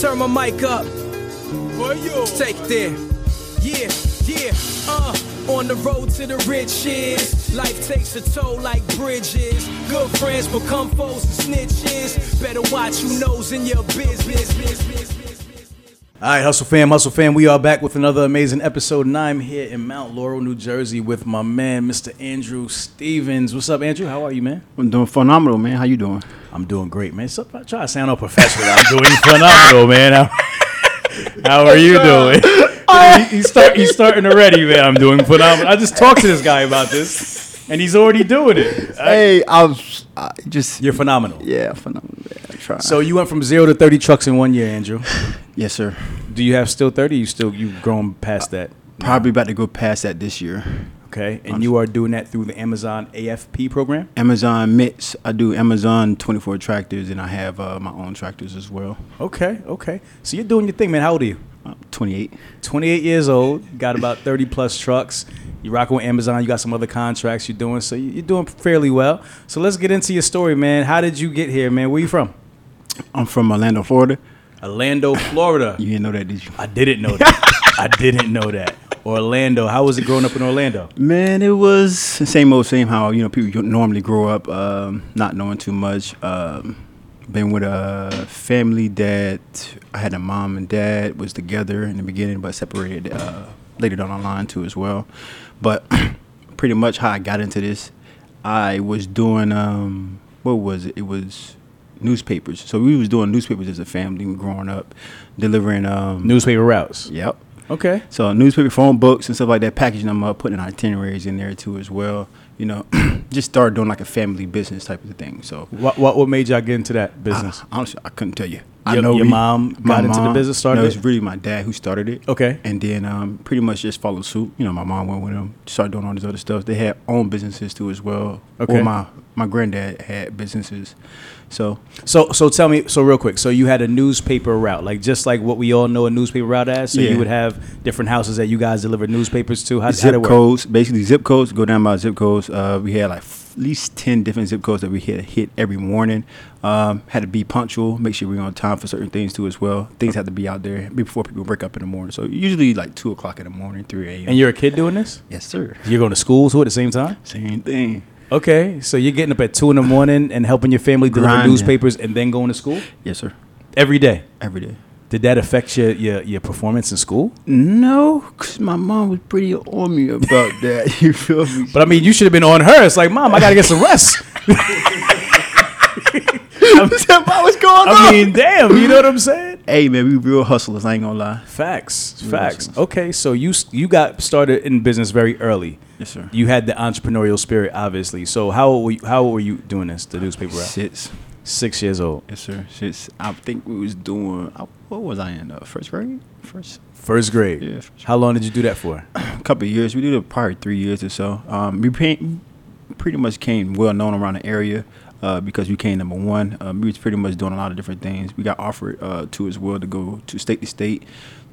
Turn my mic up. Take there. Yeah, yeah, uh. On the road to the riches. Life takes a toll like bridges. Good friends become foes and snitches. Better watch who knows in your business. All right, Hustle Fam, Hustle Fam, we are back with another amazing episode, and I'm here in Mount Laurel, New Jersey, with my man, Mr. Andrew Stevens. What's up, Andrew? How are you, man? I'm doing phenomenal, man. How you doing? I'm doing great, man. So, I try to sound all professional. I'm doing phenomenal, man. How, how are you doing? he, he's, start, he's starting already, man. I'm doing phenomenal. I just talked to this guy about this, and he's already doing it. Hey, I was I just You're phenomenal. yeah, phenomenal. Try. So you went from zero to 30 trucks in one year, Andrew. Yes, sir. Do you have still 30? You still you've grown past that? Probably about to go past that this year. Okay, and you are doing that through the Amazon AFP program. Amazon Mix. I do Amazon 24 tractors, and I have uh, my own tractors as well. Okay, okay. So you're doing your thing, man. How old are you? Uh, 28. 28 years old. Got about 30 plus trucks. You're rocking with Amazon. You got some other contracts you're doing, so you- you're doing fairly well. So let's get into your story, man. How did you get here, man? Where you from? I'm from Orlando, Florida. Orlando, Florida. You didn't know that, did you? I didn't know that. I didn't know that. Orlando. How was it growing up in Orlando? Man, it was the same old same how you know people normally grow up um, not knowing too much. Um, been with a family that I had a mom and dad was together in the beginning, but separated uh, later down the line too as well. But pretty much how I got into this, I was doing um, what was it? It was newspapers. So we was doing newspapers as a family growing up, delivering um, Newspaper routes. Yep. Okay. So newspaper, phone books, and stuff like that, packaging them up, putting itineraries in there too as well. You know, just started doing like a family business type of thing. So What what, what made y'all get into that business? I, honestly, I couldn't tell you. I Your- know your we- mom got into the business, started No, it? it's really my dad who started it. Okay. And then um, pretty much just followed suit. You know, my mom went with him, started doing all this other stuff. They had own businesses too as well. Okay. Well, my my granddad had businesses. So So so tell me so real quick. So you had a newspaper route, like just like what we all know a newspaper route as. So Yeah. you would have different houses that you guys delivered newspapers to. How, zip it work? codes, basically zip codes. Go down by zip codes. Uh, we had like f- at least ten different zip codes that we hit hit every morning. Um, had to be punctual, make sure we're on time for certain things too as well. Things had to be out there before people wake up in the morning. So usually like two o'clock in the morning, three a.m. And you're a kid doing this? yes, sir. You're going to school too at the same time? Same thing. Okay, so you're getting up at two in the morning and helping your family deliver Grinding. newspapers and then going to school Yes, sir. every day. Every day. Did that affect your your, your performance in school? No, cause my mom was pretty on me about that. You feel me? But I mean, you should have been on her. It's like, mom, I gotta get some rest. What's going I mean, damn, you know what I'm saying? hey man, we real hustlers. I ain't gonna lie. Facts, facts. Okay, so you s- you got started in business very early. Yes, sir. You had the entrepreneurial spirit, obviously. So how old were you, how old were you doing this? The newspaper route? Sits. Six years old. Yes, sir. Since I think we was doing, what was I in? Uh, first grade? First, First grade. Yeah, first How long did you do that for? a couple of years. We did it probably three years or so. Um, we paint, pretty much came well known around the area uh, because we came number one. Um, we was pretty much doing a lot of different things. We got offered uh, to as well to go to state to state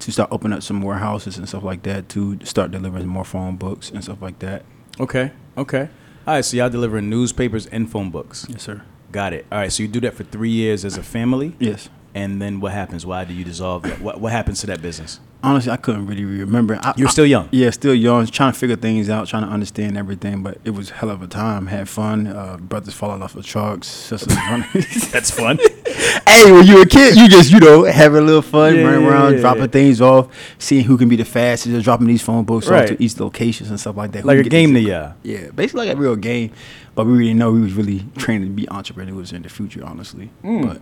to start opening up some more houses and stuff like that to start delivering more phone books and stuff like that. Okay, okay. All right, so y'all delivering newspapers and phone books. Yes, sir. Got it. All right, so you do that for three years as a family, Yes. and then what happens? Why do you dissolve that? What what happens to that business? Honestly, I couldn't really remember. I, You're still young. Yeah, still young, trying to figure things out, trying to understand everything. But it was hell of a time. Had fun. Uh, brothers falling off of trucks. Sisters running. That's fun. hey, when you were a kid, you just you know having a little fun, Yeah, running around, yeah, dropping yeah. things off, seeing who can be the fastest, dropping these phone books Right. off to each locations and stuff like that. Like a game to y'all. Yeah, basically like a real game. But we didn't know we was really training to be entrepreneurs in the future, honestly. Mm. But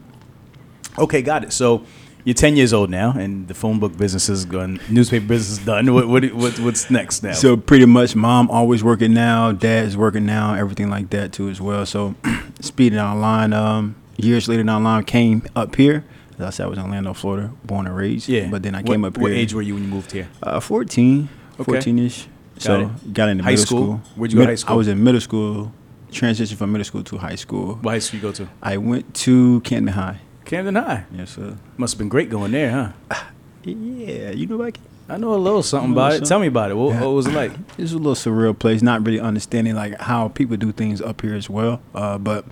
Okay, got it. So you're 10 years old now, and the phone book business is gone, newspaper business is done. What, what, what what's next now? So pretty much, mom always working now, dad's working now, everything like that too as well. So speeding the um, years later down the line, came up here. As I said, I was in Orlando, Florida, born and raised. yeah, But then I What- came up here. What age were you when you moved here? Uh, 14, Okay. 14-ish. so it. got into High middle school? school. Where'd you go Mid- high school? I was in middle school, transitioned from middle school to high school. What high school you go to? I went to Camden High. Camden High. Yes, sir. Must have been great going there, huh? Yeah, you know about Camden? I know a little something about it. Tell me about it. What, Yeah. what was it like? It's a little surreal place. Not really understanding like how people do things up here as well. Uh, but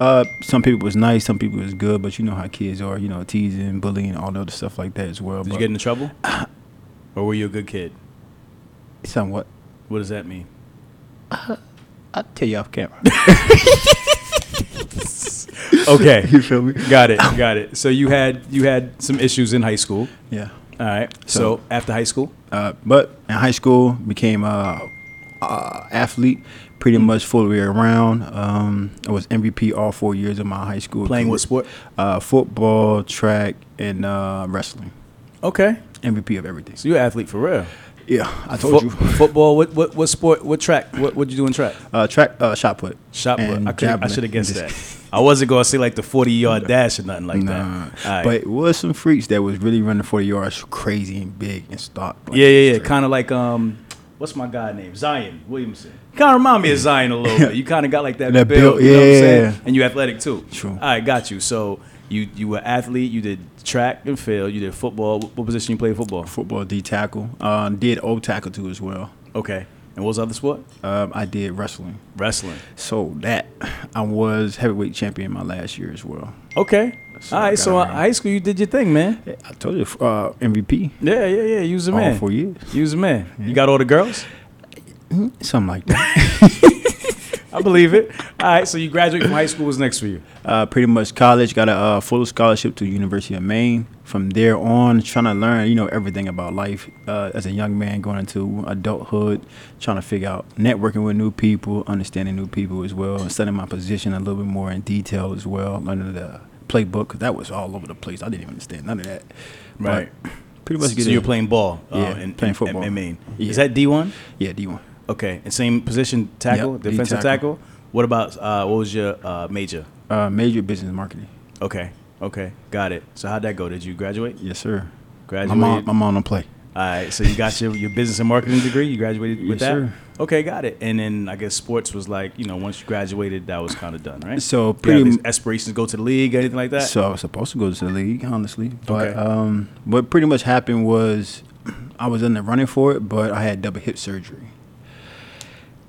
Uh, some people was nice, some people was good, but you know how kids are. You know, teasing, bullying, all the other stuff like that as well. Did but you get into trouble? or were you a good kid? somewhat? What does that mean? I'll tell you off camera. Okay. you feel me? got it. Got it. So you had you had some issues in high school. Yeah. All right. So, So- after high school, Uh, but in high school, became a, uh athlete, pretty Mm-hmm. much fully around. Um, I was MVP all four years of my high school. playing career. what sport? Uh, football, track, and uh, wrestling. Okay. MVP of everything. So you're an athlete for real. Yeah, I told Fo- you. Football. What what what sport? What track? What what you do in track? Uh, track, uh, shot put. Shot put. I, could- I should have guessed that. I wasn't gonna say like the forty yard dash or nothing like Nah, that. Right. but it was some freaks that was really running 40 yards crazy and big and stock. like, yeah, yeah, yeah. Kind of like um, what's my guy name? Zion Williamson. Kind of remind me of Zion a little bit. You kind of got like that, That build, build, you know what I'm yeah. saying? And you athletic too. True. All right, got you. So you you were athlete. You did track and field. You did football. What, position you played football? Football D tackle. Uh, did O tackle too as well. Okay. And what was the other sport? Um, I did wrestling. Wrestling. So that I was heavyweight champion my last year as well. Okay. So All I So uh, around. high school, you did your thing, man. Yeah, I told you uh, MVP Yeah, yeah, yeah. You was a all man. four years, You was a man. You got all the girls? something like that. I believe it. All right. So you graduate from high school. What's next for you? uh, pretty much college. Got a uh, full scholarship to University of Maine. From there on, trying to learn, you know, everything about life uh, as a young man going into adulthood, trying to figure out networking with new people, understanding new people as well, and studying my position a little bit more in detail as well, learning the playbook. 'cause that was all over the place. I didn't even understand none of that. But Right. pretty much So get you're in. playing ball. Uh, Yeah, in, playing football. In Maine. Yeah. Is that D one? Yeah, D one. Okay. And same position, tackle, Yep, D defensive tackle. tackle. What about uh, what was your uh, major? Uh, major business marketing. Okay. Okay. Got it. So how'd that go? Did you graduate? Yes, sir. My Graduated. mom, my mom don't play. All right. So you got your, your business and marketing degree. You graduated with Yes, that. sir. Okay, got it. And then I guess sports was like you know once you graduated that was kind of done, right? So you have pretty these m- aspirations to go to the league, anything like that? So I was supposed to go to the league, honestly. But Okay. um, what pretty much happened was I was in the running for it, but I had double hip surgery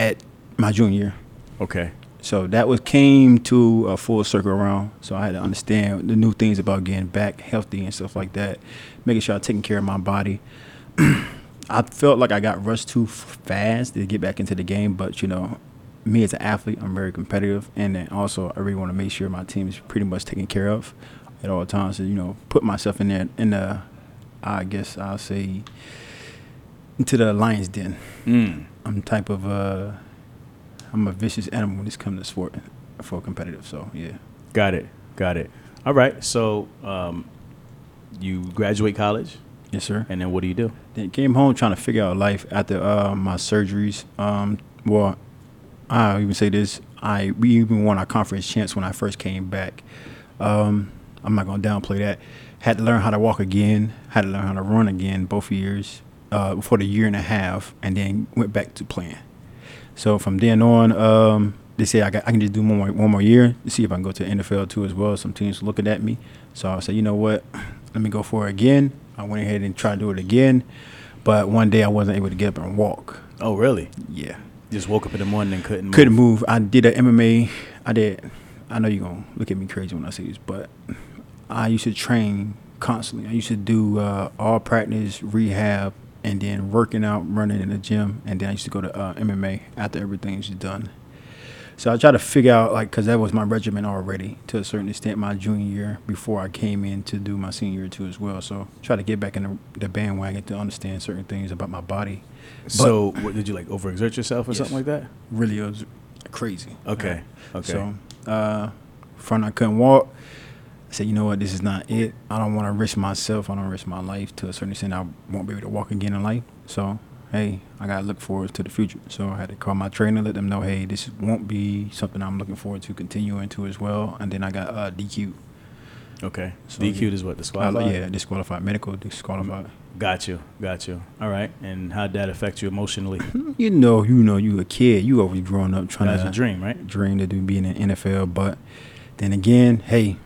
at my junior year. okay. So that was came to a full circle around. So I had to understand the new things about getting back healthy and stuff like that, making sure I'm taking care of my body. I felt like I got rushed too fast to get back into the game, but you know, me as an athlete, I'm very competitive, and then also I really want to make sure my team is pretty much taken care of at all times. So you know, put myself in there in the, I guess I'll say, into the lion's den. Mm. I'm type of uh I'm a vicious animal when it's come to sport for competitive. So yeah. Got it. Got it. All right. So um, you graduate college, Yes, sir. and then what do you do? Then came home trying to figure out life after uh, my surgeries. Um, well, I even say this. I we even won our conference champs when I first came back. Um, I'm not gonna downplay that. Had to learn how to walk again. Had to learn how to run again both years uh, for the year and a half, and then went back to playing. So from then on, um, they say I, got, I can just do one more one more year to see if I can go to the NFL too as well. Some teams looking at me, so I said, you know what, let me go for it again. I went ahead and tried to do it again, but one day I wasn't able to get up and walk. Oh, really? Yeah, Just woke up in the morning and couldn't. couldn't move. move. I did a MMA. I did. I know you're gonna look at me crazy when I say this, but I used to train constantly. I used to do uh, all practice, rehab, and then working out, running in the gym, and then I used to go to uh, MMA after everything's done. So I tried to figure out like, cause that was my regimen already to a certain extent my junior year before I came in to do my senior year too as well. So try to get back in the, the bandwagon to understand certain things about my body. So, what, did you like overexert yourself or Yes. something like that? Really, it was crazy. Okay. Okay. So, uh, front I couldn't walk. I said, you know what, this is not it. I don't want to risk myself. I don't risk my life to a certain extent. I won't be able to walk again in life. So, hey, I gotta look forward to the future. So I had to call my trainer, let them know, hey, this won't be something I'm looking forward to continuing to as well. And then I got uh, DQ. okay. So, DQ'd yeah. is what Uh, disqualified. yeah, disqualified, medical disqualified. Got you. Got you. All right. And how'd that affect you emotionally? You know, you know, you a kid. You always growing up trying That's to a dream, right? dream to do being in the NFL. But then again, hey,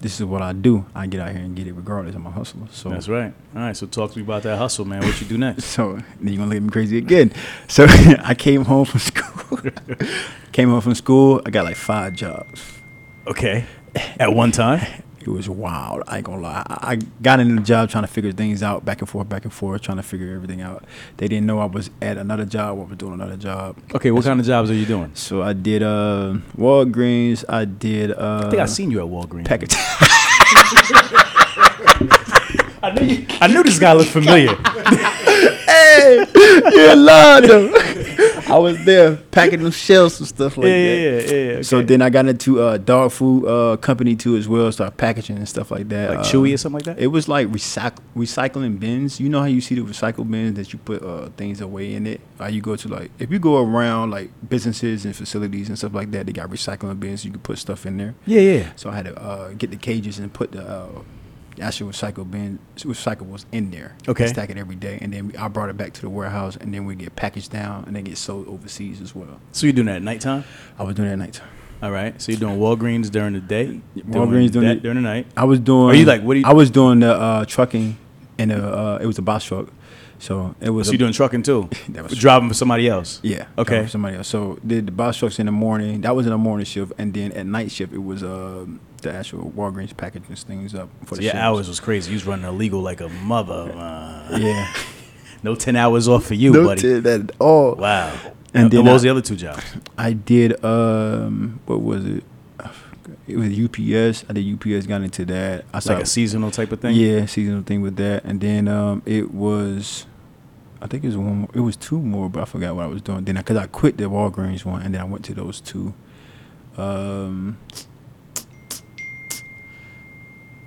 this is what I do. I get out here and get it regardless. I'm a hustler. So That's right. All right. So talk to me about that hustle, man. What you do next? So then you're gonna look at me crazy again. So I came home from school. came home from school. I got like five jobs. Okay. At one time. It was wild. I ain't gonna lie. I I got into the job trying to figure things out, back and forth, back and forth, trying to figure everything out. They didn't know I was at another job. I was doing another job. Okay. What kind of jobs are you doing? So I did uh, Walgreens. I did. Uh, I think I seen you at Walgreens. package. I knew you, I knew this guy looked familiar. hey, you're lying though. I was there packing them shells and stuff like yeah, that. yeah, yeah, yeah. So okay. then I got into uh, dog food uh, company too as well. Started packaging and stuff like that. like Uh, Chewy or something like that. It was like recyc- recycling bins. You know how you see the recycle bins that you put uh, things away in it. How you go to like if you go around like businesses and facilities and stuff like that, they got recycling bins. You can put stuff in there. yeah, yeah. So I had to uh, get the cages and put the uh, actual recycle bin recyclables in there. Okay. Stack it every day, and then I brought it back to the warehouse, and then we get packaged down, and then get sold overseas as well. So you're doing that at nighttime. I was doing that at night. All right. So you're doing Walgreens during the day. Walgreens during that the- during the night. I was doing. Are you like- what Are you- I was doing the uh, trucking, and the, uh, it was a box truck, so it was. So a- you're doing trucking too. That was- driving for somebody else. Yeah. Okay. for Somebody else. So did the box trucks in the morning. That was in the morning shift, and then at night shift it was uh, the actual Walgreens packaging things up for So the your hours was crazy. You was running illegal like a mother. Uh, Yeah. no ten hours off for you, no buddy. did that at all. Wow. And And then what was I- the other two jobs? I did um what was it? It was UPS. I did UPS. Got into that. I It's like a seasonal type of thing. Yeah, seasonal thing with that, and then um it was. I think it was one. More, it was two more, but I forgot what I was doing. Then because I quit the Walgreens one, and then I went to those two. Um,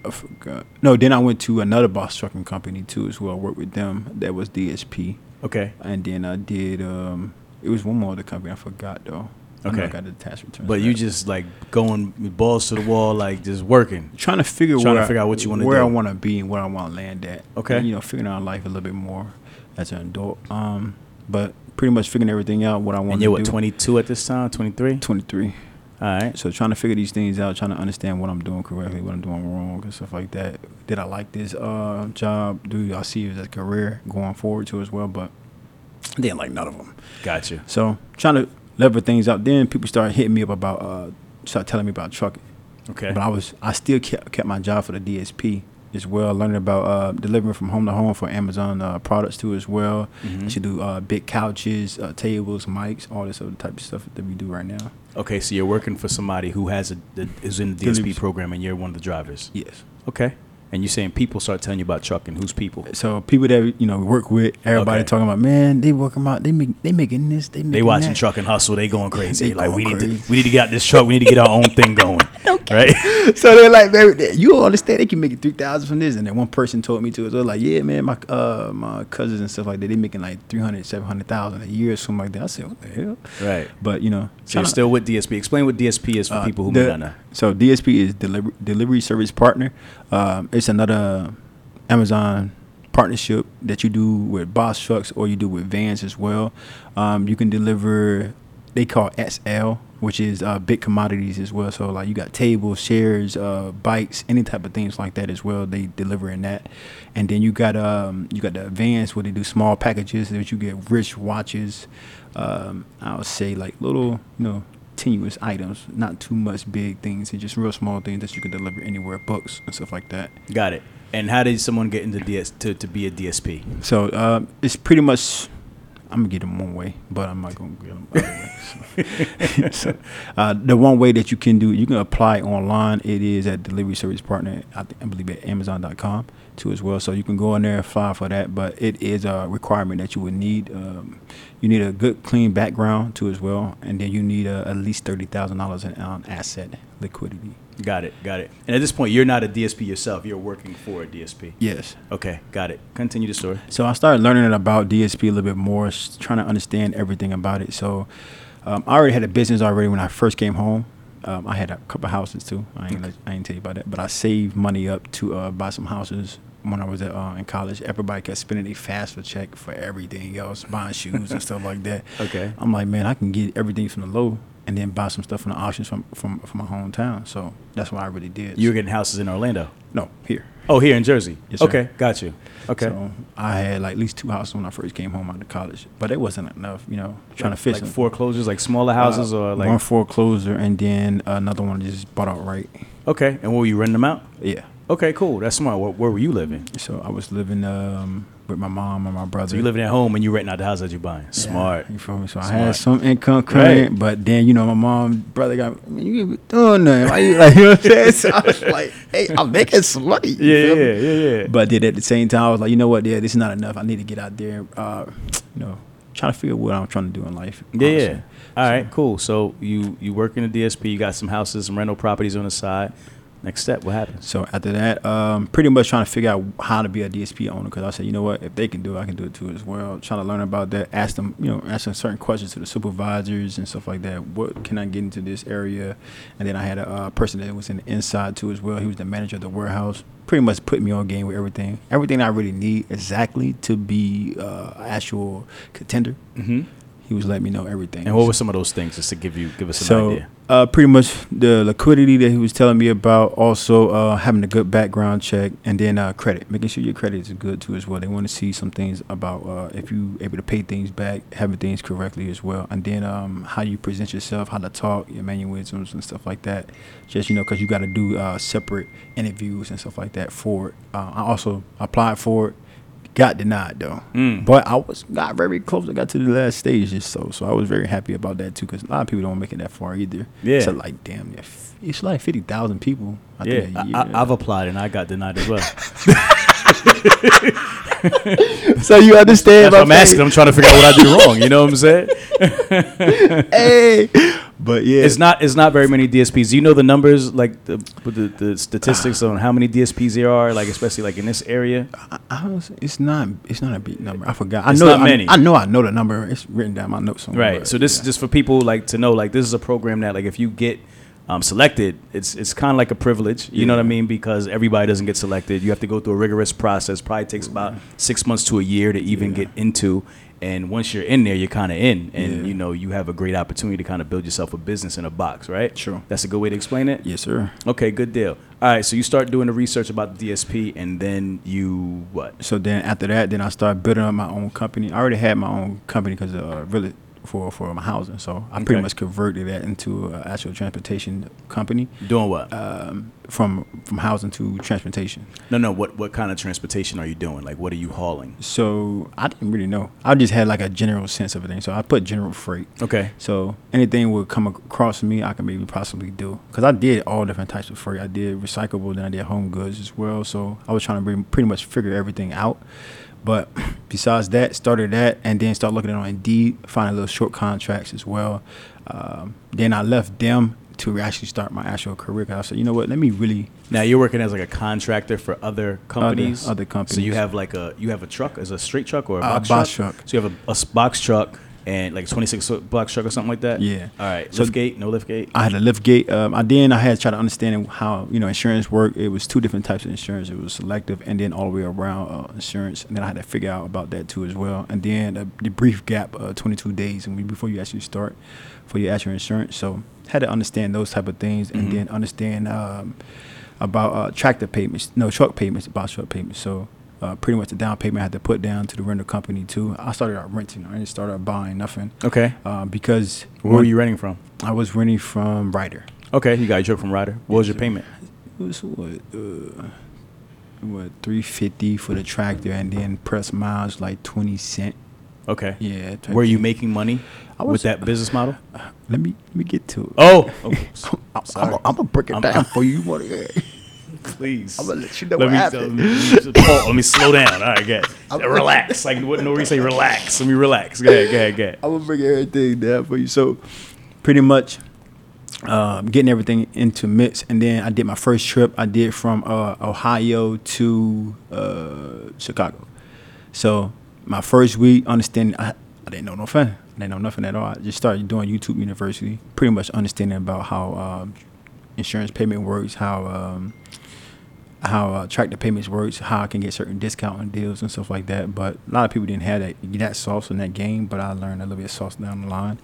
I forgot. No, then I went to another box trucking company too as well. Worked with them. That was DSP, Okay. and then I did. Um, it was one more other company. I forgot though. I know I got the tax returns. But you just like going with balls to the wall, like just working. trying to figure Trying to where I- figure out what you wanna where do. I want to be and where I want to land at. Okay. And, you know, figuring out life a little bit more as an adult. Um, but pretty much figuring everything out what I want And to you're what, 22 at this time? 23? Twenty three. All right. So trying to figure these things out, trying to understand what I'm doing correctly, what I'm doing wrong, and stuff like that. Did I like this uh, job? Do I see it as a career going forward to as well? But didn't like none of them. Gotcha. So trying to level things out. Then people started hitting me up about, uh, start telling me about trucking. Okay. But I was I still kept, kept my job for the DSP as well, learning about uh, delivering from home to home for Amazon uh, products too as well. Mhm. I should do uh, big couches, uh, tables, mics, all this other type of stuff that we do right now. Okay, so you're working for somebody who has a is in the DSP program, and you're one of the drivers. Yes. Okay. And you're saying people start telling you about trucking. Who's people? So people that you know work with, everybody Okay. talking about, man, they working out, they make, they making this, they making They watching that. trucking hustle. They going crazy. They like we going need to we need to get out this truck. We need to get our own thing going. Right. so they're like, man, you don't understand. They can make three thousand from this, and then one person told me to. They're like, yeah, man, my uh my cousins and stuff like that, they making like 300, 700,000 a year or something like that. I said, what the hell? Right. But you know, So you're still with DSP. Explain what DSP is for Uh, people who the- may not know. So DSP is delivery delivery service partner. Um, it's another Amazon partnership that you do with box trucks or you do with vans as well. Um, you can deliver. They call XL, which is uh, big commodities as well. So like you got tables, chairs, uh, bikes, any type of things like that as well. They deliver in that, and then you got um, you got the vans where they do small packages that you get rich watches. Um, I would say like little, you know, tenuous items, not too much big things. It's just real small things that you can deliver anywhere, books and stuff like that. Got it. And how did someone get into DS to, to be a DSP? So uh, it's pretty much. I'm gonna get them one way, but I'm not gonna get them other way. So, so, uh, the one way that you can do, you can apply online. It is at delivery service partner. I, think, I believe at Amazon.com too as well. So you can go in there and apply for that. But it is a requirement that you would need. Um, you need a good, clean background too as well, and then you need uh, at least thirty thousand dollars in um, asset liquidity. Got it. Got it. And at this point, you're not a DSP yourself. You're working for a DSP. Yes. Okay. Got it. Continue the story. So I started learning about DSP a little bit more, trying to understand everything about it. So um, I already had a business already when I first came home. Um, I had a couple houses too. I ain't, let- I ain't tell you about that, but I saved money up to uh, buy some houses when I was at, uh, in college. Everybody kept spending a FAFSA check for everything else, buying shoes and stuff like that. Okay. I'm like, man, I can get everything from the low and then buy some stuff from the auctions from from, from my hometown. So that's what I really did. You were getting houses in Orlando. no here. Oh, here in Jersey. Yes, sir. okay, got you. Okay. So I had like at least two houses when I first came home out of college, but it wasn't enough. You know, trying to fit like some- foreclosures, like smaller houses, Uh, or like one foreclosure and then another one just bought outright. okay. And what were you renting them out? Yeah. Okay, cool. That's smart. Where, where were you living? So I was living um, with my mom and my brother. So you living at home and you renting out the house that you're buying. Smart. You feel me? So I Smart. had some income coming, Right. but then you know my mom, brother got "Man, you ain't doing nothing. Why you like you know what I'm saying? So I was like, hey, I'm making some money. Yeah, me? yeah, yeah, yeah. But then at the same time, I was like, you know what? Yeah, this is not enough. I need to get out there. Uh, you know, trying to figure what I'm trying to do in life. Yeah, yeah. honestly. All right, cool. So you you work in the DSP. You got some houses, some rental properties on the side. Next step, what happens? So after that, um, pretty much trying to figure out how to be a DSP owner because I said, you know what, if they can do it, I can do it too as well. Trying to learn about that, ask them, you know, asking certain questions to the supervisors and stuff like that. What can I get into this area? And then I had a uh, person that was in the inside too as well. He was the manager of the warehouse. Pretty much put me on game with everything, everything I really need exactly to be uh, actual contender. Mm-hmm. He was letting me know everything. And what were some of those things, just to give you give us an So, idea? Uh, pretty much the liquidity that he was telling me about, also uh, having a good background check, and then uh, credit, making sure your credit is good too as well. They want to see some things about uh, if you able to pay things back, having things correctly as well, and then um, how you present yourself, how to talk, your mannerisms and stuff like that. Just you know, because you got to do uh, separate interviews and stuff like that for it. Uh, I also applied for it. Got denied though, Mm. but I was got very close. I got to the last stage, just so so I was very happy about that too. Because a lot of people don't make it that far either. Yeah. so like damn, it's like fifty thousand people. I Yeah, I, I've applied and I got denied as well. so you understand? That's what I'm asking. I'm trying to figure out what I did wrong. You know what I'm saying? Hey, but yeah, It's not. It's not very many DSPs. Do you know the numbers, like the the, the statistics on how many DSPs there are, like especially like in this area? I, I it's not. It's not a big number. I forgot. I It's know. not I, many. I know. I know the number. It's written down my notes. Somewhere, Right. but, So this yeah. is just for people like to know like this is a program that like if you get um, selected, it's it's kind of like a privilege. You know what I mean? Because everybody doesn't get selected. You have to go through a rigorous process. Probably takes about six months to a year to even Yeah. get into. And once you're in there, you're kind of in, and Yeah. you know you have a great opportunity to kind of build yourself a business in a box, right? Sure. That's a good way to explain it. Yes, sir. Okay, good deal. All right, so you start doing the research about the DSP, and then you what? So then after that, then I started building up my own company. I already had my own company because uh, really for for my housing. So I Okay. pretty much converted that into an actual transportation company Doing what? um, from from housing to transportation. no, no. What what kind of transportation are you doing? Like, what are you hauling? So I didn't really know. I just had like a general sense of everything. So I put general freight. Okay. So anything would come across me, I can maybe possibly do. Because I did all different types of freight. I did recyclable, then I did home goods as well. So I was trying to bring, pretty much figure everything out. But besides that, started that and then start looking on Indeed, finding little short contracts as well. Um, then I left them to actually start my actual career. 'Cause I said, you know what, let me really Now you're working as like a contractor for other companies. other companies. So you have like a you have a truck, as a straight truck or a Uh, box, box truck? truck. So you have a box truck and like 26 foot box truck or something like that. Yeah. All right. So- lift gate, no lift gate. I had a lift gate. Um, I then I had to try to understand how you know insurance work. It was two different types of insurance. It was selective and then all the way around uh, insurance. And then I had to figure out about that too as well. And then uh, the brief gap, uh, 22 days, and before you actually start for your actual insurance. So had to understand those type of things, and Mhm. then understand um, about uh, tractor payments, no truck payments, box truck payments. So. Uh, pretty much the down payment I had to put down to the rental company too. I started out renting. I didn't start out buying nothing Okay. uh, because Where were you renting from? I was renting from Ryder. Okay, you got your truck from Ryder. What was your payment? It was what, uh, what three fifty for the tractor, and then press miles like twenty cent. Okay. Yeah. Were you making money I with that business model? Let me let me get to it. Oh, oh I'm, sorry. I'm gonna break it I'm- down for you. Please. I'm gonna let you know let what me, happened. Let me, let me- let me slow down. All right, get relax. Like what? No reason. Say relax. Let me relax. Go ahead. Go ahead. Go ahead. I'm gonna break everything down for you. So, pretty much, um, getting everything into mix, and then I did my first trip. I did from uh, Ohio to uh, Chicago. So my first week, understanding, I, I didn't know nothing. I didn't know nothing at all. I just started doing YouTube University, pretty much understanding about how um, insurance payment works, how um, how uh, tractor payments works, how I can get certain discount and deals and stuff like that. But a lot of people didn't have that that sauce in that game. But I learned a little bit of sauce down the line.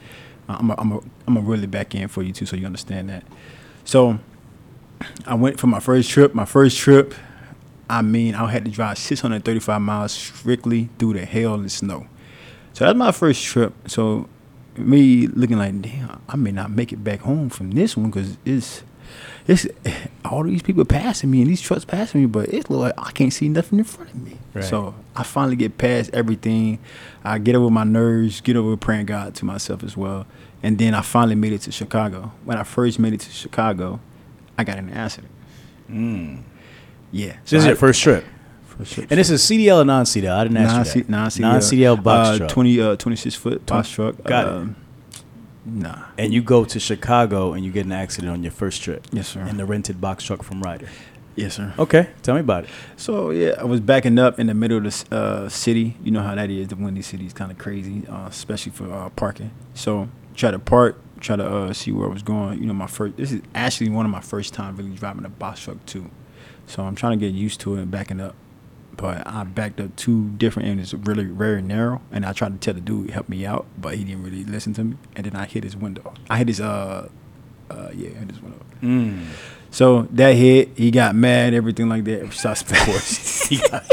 Uh, I'm a, I'm a, I'm a really back end for you too, so you understand that. So I went for my first trip. My first trip, I mean, I had to drive 635 miles strictly through the hail and snow. So that's my first trip. So me looking like, damn, I may not make it back home from this one because it's it's all these people passing me and these trucks passing me, but it's like I can't see nothing in front of me. Right. So I finally get past everything. I get over my nerves, get over praying God to myself as well, and then I finally made it to Chicago. When I first made it to Chicago, I got an accident. Mm. Yeah, So this is your first trip. first trip. And this is CDL or non CDL? I didn't ask non you that. non Non CDL box uh, truck. 20 uh, 26 foot box truck. Got it. Nah. and you go to Chicago and you get an accident on your first trip. Yes, sir. In the rented box truck from Ryder. Yes, sir. Okay, tell me about it. So yeah, I was backing up in the middle of the uh, city. You know how that is. The windy city is kind of crazy, uh, especially for uh, parking. So try to park, try to uh, see where I was going. You know, my first. This is actually one of my first time really driving a box truck too. So I'm trying to get used to it and backing up. But I backed up two different and it's really very narrow. And I tried to tell the dude help me out, but he didn't really listen to me. And then I hit his window. I hit his uh, uh yeah, I hit his window. Mm. So that hit, he got mad, everything like that. Suspect. he, got,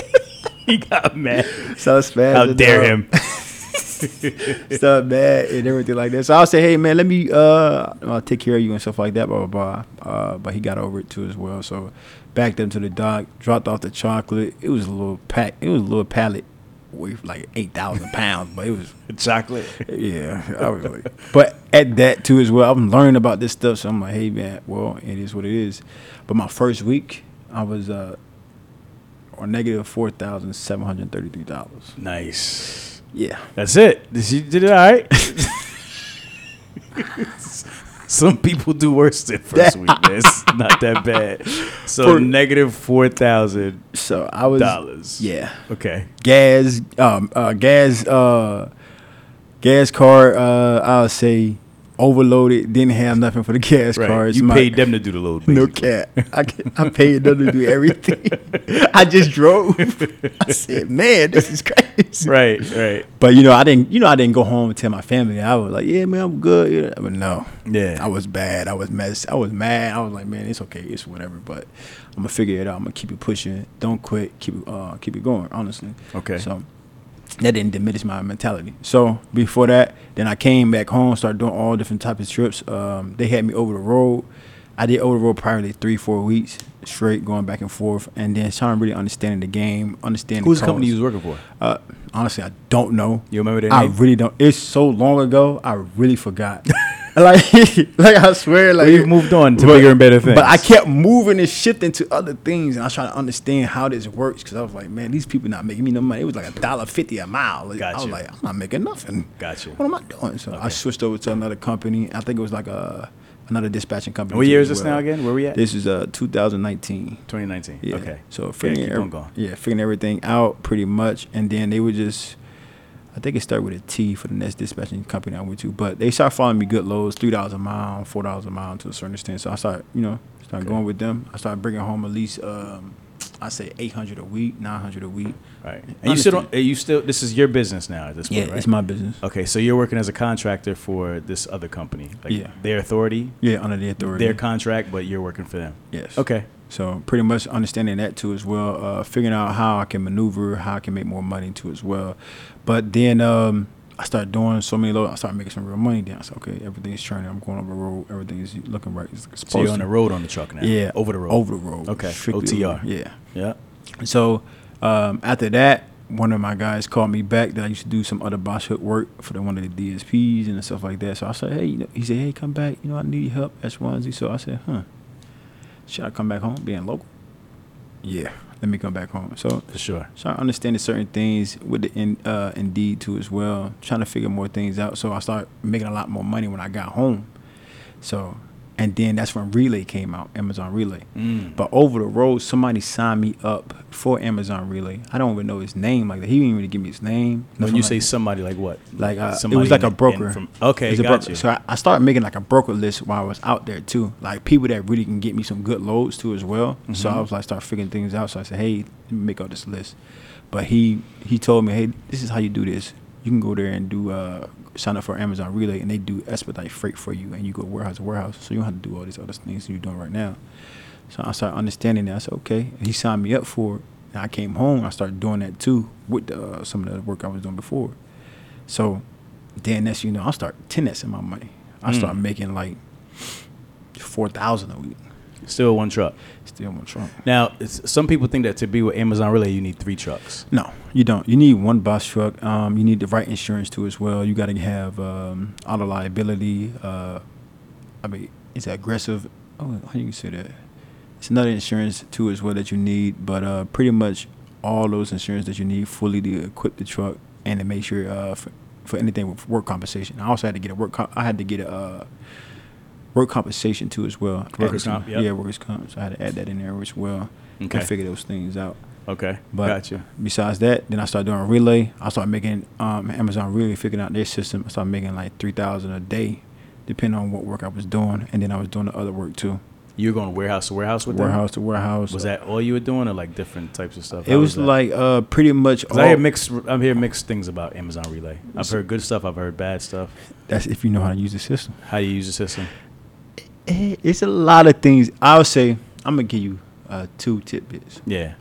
he got mad. Suspect. How dare him? stuff bad and everything like that. So I'll say, hey man, let me uh I'll take care of you and stuff like that, blah blah blah. Uh, but he got over it too as well. So backed up to the dock, dropped off the chocolate. It was a little pack. It was a little pallet weighed like eight thousand pounds, but it was Chocolate. yeah. I was like, but at that too as well, I'm learning about this stuff. So I'm like, hey man, well it is what it is. But my first week, I was uh on negative four thousand seven hundred thirty three dollars. Nice. Yeah. That's it. You did it all right. Some people do worse than first week. man. It's not that bad. So For- negative four thousand So I was dollars. Yeah. Okay. gas um uh gas uh gas card uh I'll say overloaded didn't have nothing for the gas Right. cards You My- paid them to do the load. no basically. cat I, ca- I paid them to do everything I just drove I said man this is crazy Right. Right. but you know I didn't you know I didn't go home and tell my family I was like yeah man I'm good yeah. but no Yeah. I was bad I was mess I was mad I was like man it's okay it's whatever but I'm gonna figure it out I'm gonna keep it pushing don't quit keep it uh keep it going honestly Okay. so that didn't diminish my mentality. So before that, then I came back home, started doing all different types of trips. Um, they had me over the road. I did over the road probably three, four weeks straight, going back and forth, and then starting really understanding the game, understanding Who's the company you was working for? Uh, honestly, I don't know. You remember their I name? really don't. It's so long ago. I really forgot. like, like I swear, like you've moved on to but- bigger and better things. But I kept moving and shifting to other things, and I was trying to understand how this works because I was like, man, these people not making me no money. It was like a dollar fifty a mile. Like, I was like, I'm not making nothing. Gotcha. What am I doing? So I switched over to another company. I think it was like a another dispatching company. What year is this now again? Where we at? This is uh 2019. 2019. Yeah. Okay. So Yeah, figuring, going. yeah, figuring everything out pretty much, and then they would just. I think it started with a T for the next dispatching company I went to, but they started following me good loads, three dollars a mile, four dollars a mile to a certain extent. So I started, you know, started Okay. going with them. I started bringing home at least, um, I say eight hundred a week, nine hundred a week. Right. And you still don't, you still this is your business now at this point, Yeah, right? it's my business. Okay, so you're working as a contractor for this other company, like Yeah. their authority, Yeah, under the authority. their contract, but you're working for them. yes. Okay, So pretty much understanding that too as well, uh, figuring out how I can maneuver, how I can make more money too as well. But then um, I started doing so many loads. I started making some real money. Then I said, okay, everything's turning. I'm going over the road. Everything is looking right. It's so you're on the road on the truck now. Yeah, over the road. Over the road. Okay, Strictly OTR. over- Yeah. Yeah. So um, after that, one of my guys called me back that I used to do some other boss hook work for the, one of the DSPs and stuff like that. So I said, hey, you know, he said, hey, come back. You know, I need help. X, Y, and Z. So I said, huh, should I come back home being local? Yeah, let me come back home. So For sure. so I understanding certain things with the in, uh, Indeed too as well, trying to figure more things out. So I started making a lot more money when I got home. So, and then that's when Relay came out, Amazon Relay. Mm. But over the road, somebody signed me up for Amazon Relay. I don't even know his name. Like he didn't even give me his name. when you like say that. somebody, like what? like uh, it was like a broker. from- okay, got broker. you. So I, I started making like a broker list while I was out there too. Like people that really can get me some good loads too as well. So Mhm. I was like start figuring things out. So I said, hey, make out this list. But he he told me, hey, this is how you do this. You can go there and do uh, sign up for Amazon Relay, and they do expedite freight for you, and you go warehouse to warehouse. So you don't have to do all these other things you're doing right now. So I started understanding that. I said, okay. And he signed me up for it. And I came home. I started doing that too with the, uh, some of the work I was doing before. So then that's you know I start ten in my money. I Mm. start making like four thousand a week. Still one truck. Still one truck. Now, it's, some people think that to be with Amazon Relay, you need three trucks. No, you don't. You need one box truck. Um, you need the right insurance too as well. You got to have um, auto liability. Uh, I mean, it's aggressive. Oh, how you say that? It's another insurance too as well that you need. But uh, pretty much all those insurance that you need fully to equip the truck and to make sure uh, for, for anything with work compensation. I also had to get a work. Com- I had to get a uh, work compensation too as well. Workers' comp, yep. Yeah, workers comp. So I had to add that in there as well. Okay. And figure those things out. Okay, But gotcha. besides that, then I started doing relay. I started making um, Amazon Relay figuring out their system. I started making like three thousand a day, depending on what work I was doing, and then I was doing the other work too, You were going warehouse to warehouse with them? warehouse to warehouse. Was that all you were doing, or like different types of stuff? It How was that? like uh, pretty much. I hear mixed. I'm hearing mixed things about Amazon Relay. I've heard good stuff. I've heard bad stuff. That's if you know how to use the system. How you use the system? Eh, It's a lot of things. I'll say I'm gonna give you uh, two tidbits. Yeah.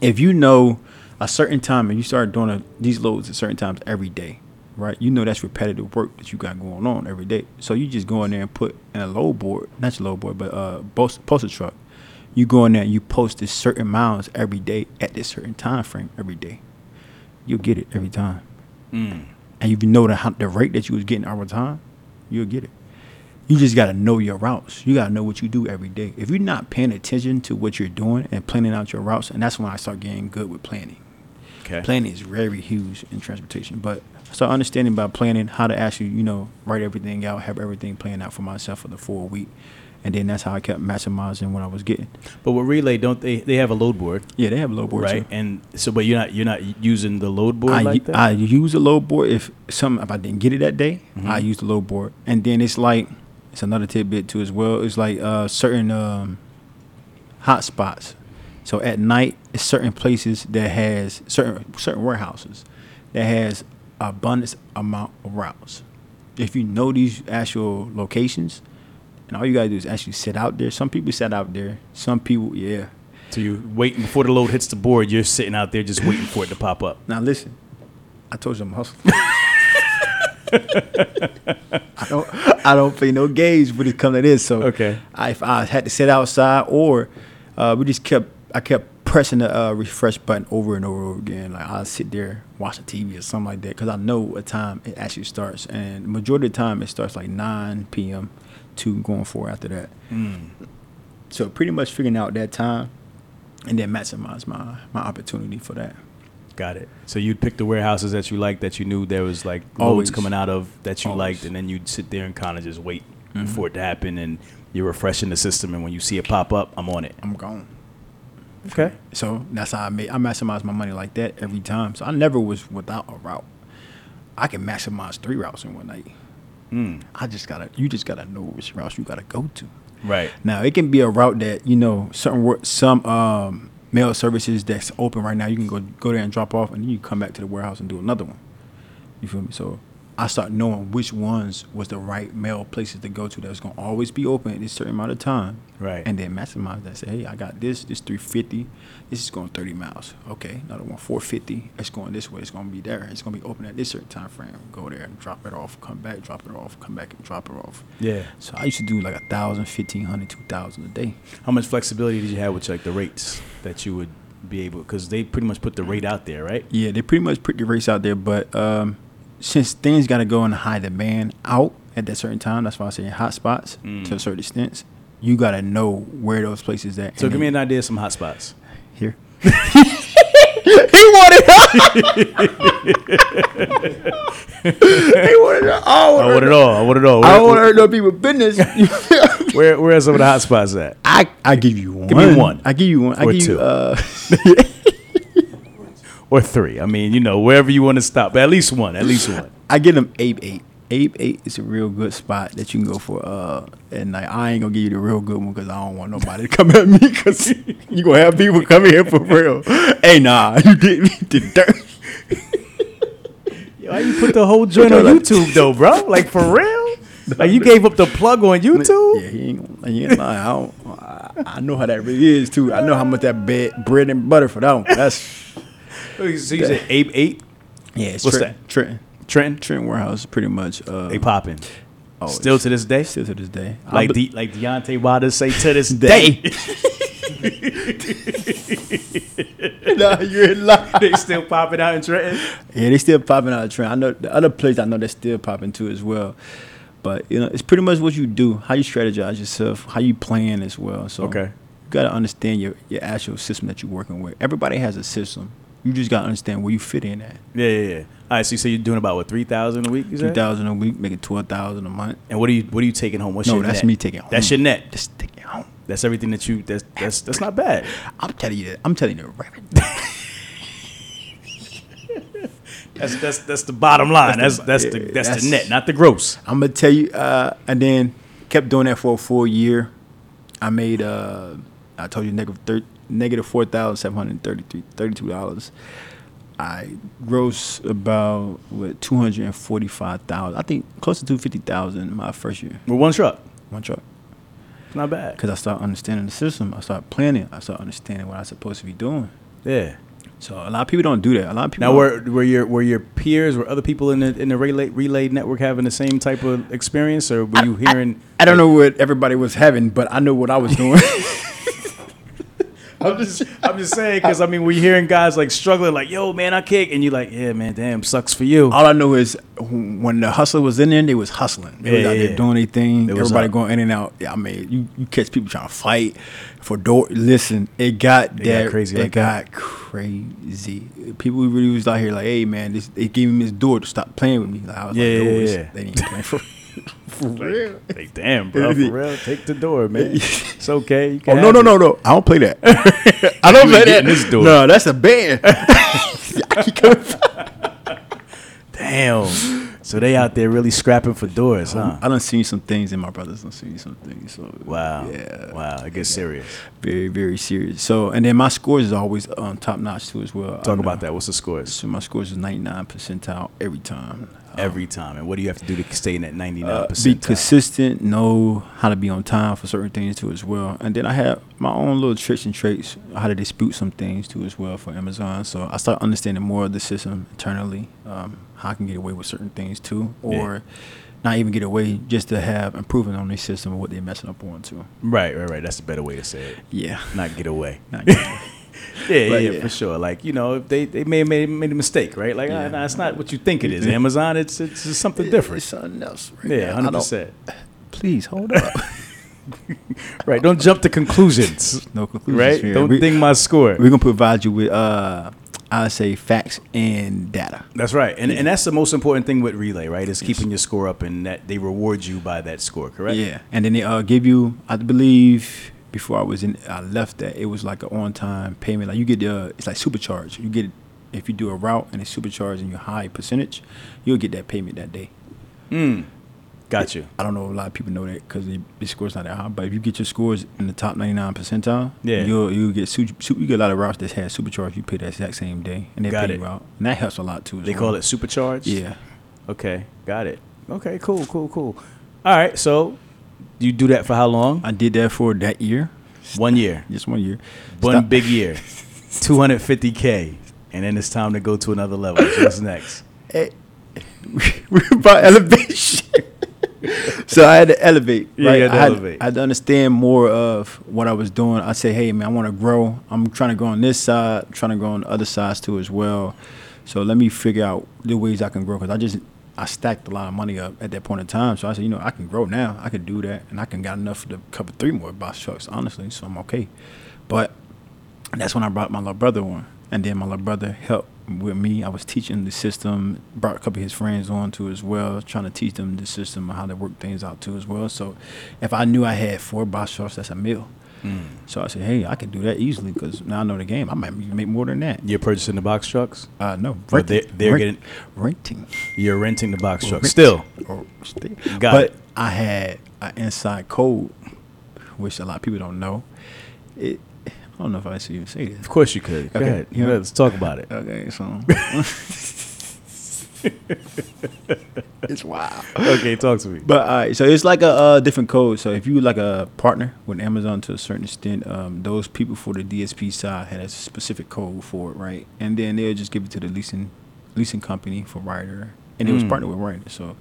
if you know a certain time and you start doing a, these loads at certain times every day, right? You know that's repetitive work that you got going on every day. So you just go in there and put in a load board, not your load board, but uh, post postal truck. You go in there and you post this certain miles every day at this certain time frame every day. You'll get it every time. Mm. And if you know the how- the rate that you was getting over time, you'll get it. You just gotta know your routes. You gotta know what you do every day. If you're not paying attention to what you're doing and planning out your routes, and that's when I start getting good with planning. Okay. Planning is very huge in transportation, but I start understanding by planning how to actually, you know, write everything out, have everything planned out for myself for the full week, and then that's how I kept maximizing what I was getting. But with Relay, don't they? They have a load board, Yeah, they have a load board right? too. And so, but you're not you're not using the load board I, like that. I use a load board if some if I didn't get it that day, Mhm. I use the load board. And then it's like it's another tidbit too as well. It's like uh, certain um, hot spots. So at night, it's certain places that has certain certain warehouses that has abundance amount of routes. If you know these actual locations, and all you gotta do is actually sit out there. Some people sit out there. Some people, yeah. so you waiting before the load hits the board. You're sitting out there just waiting for it to pop up. Now listen, I told you I'm hustling. I don't I don't play no games when it comes to this. So Okay. I, if I had to sit outside or uh, we just kept I kept pressing the uh, refresh button over and over and over again. Like I'll sit there watch the TV or something like that because I know what time it actually starts. And majority of the time it starts like 9 p.m. to going forward after that. Mm. So pretty much figuring out that time and then maximize my my opportunity for that. Got it. So you'd pick the warehouses that you liked, that you knew there was like loads Always. coming out of that you Always. liked, and then you'd sit there and kind of just wait Mhm. for it to happen, and you're refreshing the system. And when you see it pop up, I'm on it. I'm gone. Okay. So that's how I made. I maximize my money like that every time. So I never was without a route. I can maximize three routes in one night. Mm. I just gotta. You just gotta know which routes you gotta go to. Right. Now it can be a route that you know certain some um, mail services that's open right now. You can go go there and drop off, and then you come back to the warehouse and do another one. You feel me? So I start knowing which ones was the right mail places to go to that was gonna always be open at this certain amount of time. Right. And then maximize that. Say, hey, I got this. This 350. This is going 30 miles. Okay, another one 450. It's going this way. It's going to be there. It's going to be open at this certain time frame. Go there and drop it off. Come back, drop it off. Come back and drop it off. Yeah. So I used to do like a thousand, fifteen hundred, two thousand a day. How much flexibility did you have with like the rates that you would be able? Because they pretty much put the rate out there, right? Yeah, they pretty much put the race out there, but um, since things got to go and hide the band out at that certain time, that's why I say in hot spots Mm. to a certain extent, you got to know where those places at. So give me an idea of some hot spots. here. he wanted. he wanted all. I want it all. I want it all. I Where, don't want to hurt no people's business. where, where are some of the hot spots at? I I give you one. Give me one. I give you one. I give two. you uh. Or three? I mean, you know, wherever you want to stop. But at least one. At least one. I get them Abe eight. Abe eight is a real good spot that you can go for. Uh, and like I ain't gonna give you the real good one because I don't want nobody to come at me because you gonna have people coming here for real. hey, nah, you did me the dirt. Why you put the whole joint on YouTube though, bro? Like for real? Like you gave up the plug on YouTube? Yeah, he ain't. He ain't lying. I don't. I, I know how that really is too. I know how much that bed, bread and butter for that one. That's So you said Abe eight yeah. It's What's Trenton, that? Trenton, Trenton. Trenton Warehouse, pretty much. Uh, They popping. oh, Still to this day. still to this day. Like be- De- like Deontay Wilder say to this day. nah, you're in line. they still popping out in Trenton. Yeah, they still popping out in trend. I know the other place I know they're still popping too as well. But you know, it's pretty much what you do, how you strategize yourself, how you plan as well. So Okay. you gotta understand your, your actual system that you're working with. Everybody has a system. You just gotta understand where you fit in at. Yeah, yeah, yeah. All right, so you say you're doing about what three thousand a week? You Two a week, making twelve thousand a month. And what are you what are you taking home? What's No, your that's net? me taking home. That's your net. Just take it home. That's everything that you. That's that's that's not bad. I'm telling you that. I'm telling you right. That's that's that's the bottom line. That's That's that's the- the that's, that's- the net, not the gross. I'm gonna tell you, uh, and then kept doing that for a full year. I made, uh, I told you, negative thir- negative four thousand seven hundred thirty-three, thirty-two dollars. I gross about what two hundred and forty-five thousand. I think close to two fifty thousand my first year, With one truck, one truck. it's not bad. Because I started understanding the system. I started planning. I started understanding what I'm supposed to be doing. Yeah. So a lot of people don't do that. A lot of people Now, were were your were your peers, were other people in the in the relay relay network having the same type of experience, or were you hearing? I don't know what everybody was having, but I know what I was doing. I'm just I'm just saying because I mean we're hearing guys like struggling, like yo man I kick, and you're like yeah man damn sucks for you. All I know is when the hustler was in there, they was hustling. They was Yeah, out yeah, there doing their thing. It Everybody up. going in and out. Yeah, I mean, you, you catch people trying to fight for door. Listen, it got got that crazy It like that? got crazy. People really was out here like, hey man, this, they gave me this door to stop playing with me. Like I was Yeah, like, yeah, yeah. They didn't play for for real. Like damn bro, for real, take the door man. It's okay. You Oh no no it. no no! I don't play that. I don't play that. this door. No, that's a band. I keep coming. Damn. So they out there really scrapping for doors, huh? I done seen some things, and my brothers done seen some things. So Wow. yeah, Wow. It gets serious. very very serious. So and then my scores is always um, top notch too as well. Talk about that. What's the scores? So my scores is ninety nine percentile every time. Every time. And what do you have to do to stay in that 99? Uh, be consistent, know how to be on time for certain things too as well. And then I have my own little tricks and traits how to dispute some things too as well for Amazon. So I start understanding more of the system internally, um, how I can get away with certain things too, or not even get away just to have improvement on their system and what they're messing up on too. Right, right, right. That's a better way to say it. Yeah. Not get away. Not get away. Yeah, But yeah, yeah. for sure. Like you know, if they, they may have made, made a mistake, right? Like, Yeah. ah, nah, it's not what you think it is. Amazon, it's it's just something different. It's something else. Right Yeah, hundred percent. Please hold up. Right. Don't jump to conclusions. no conclusions. Right. here. Don't we, think my score. We're gonna provide you with uh, I say facts and data. That's right, and and that's the most important thing with relay, right? Is keeping your score up, and that they reward you by that score, correct? Yeah, and then they uh, give you, I believe, before I was in, I left that it was like an on-time payment. Like you get the, it's like supercharge. You get if you do a route and it's supercharged and you're high percentage, you'll get that payment that day. Mm. Got you. I don't know if a lot of people know that because the score's not that high. But if you get your scores in the top 99 percentile, Yeah. you'll you get su- su- you get a lot of routes that have supercharge. You pay that exact same day, and they Got pay it. you out, and that helps a lot too. They well. call it supercharged. yeah. Okay, got it. Okay, cool, cool, cool. All right, so you do that for how long? I did that for that year, One year, just one year. one Stop- big year, two hundred fifty k, and then it's time to go to another level. What's next? Hey, we're about elevation. so I had to elevate. Yeah, Right? had to I, had, elevate. I had to understand more of what I was doing. I say, hey man, I want to grow. I'm trying to go on this side, trying to go on the other sides too as well. So let me figure out the ways I can grow because I just I stacked a lot of money up at that point in time. So I said, you know, I can grow now. I can do that, and I can got enough to cover three more box trucks, honestly. So I'm okay. But that's when I brought my little brother on, and then my little brother helped with me. I was teaching the system, brought a couple of his friends on too as well, trying to teach them the system and how to work things out too as well. So if I knew I had four box trucks, that's a meal. Mm. So I said, hey, I can do that easily because now I know the game. I might make more than that. You're purchasing the box trucks. Uh, no, Or they're, they're rent- getting. renting. You're renting the box truck Rent. still. Or stay. Got but it. I had an inside code, which a lot of people don't know. It, I don't know if I should even say this. Of course you could. Go Okay, ahead. yeah. Let's talk about it. Okay, so it's wild. Okay, talk to me. But all right, so it's like a uh, different code. So if you like a partner with Amazon to a certain extent, um, those people for the DSP side had a specific code for it, right? And then they'll just give it to the leasing leasing company for Ryder, and it was Mm. partnered with Ryder. So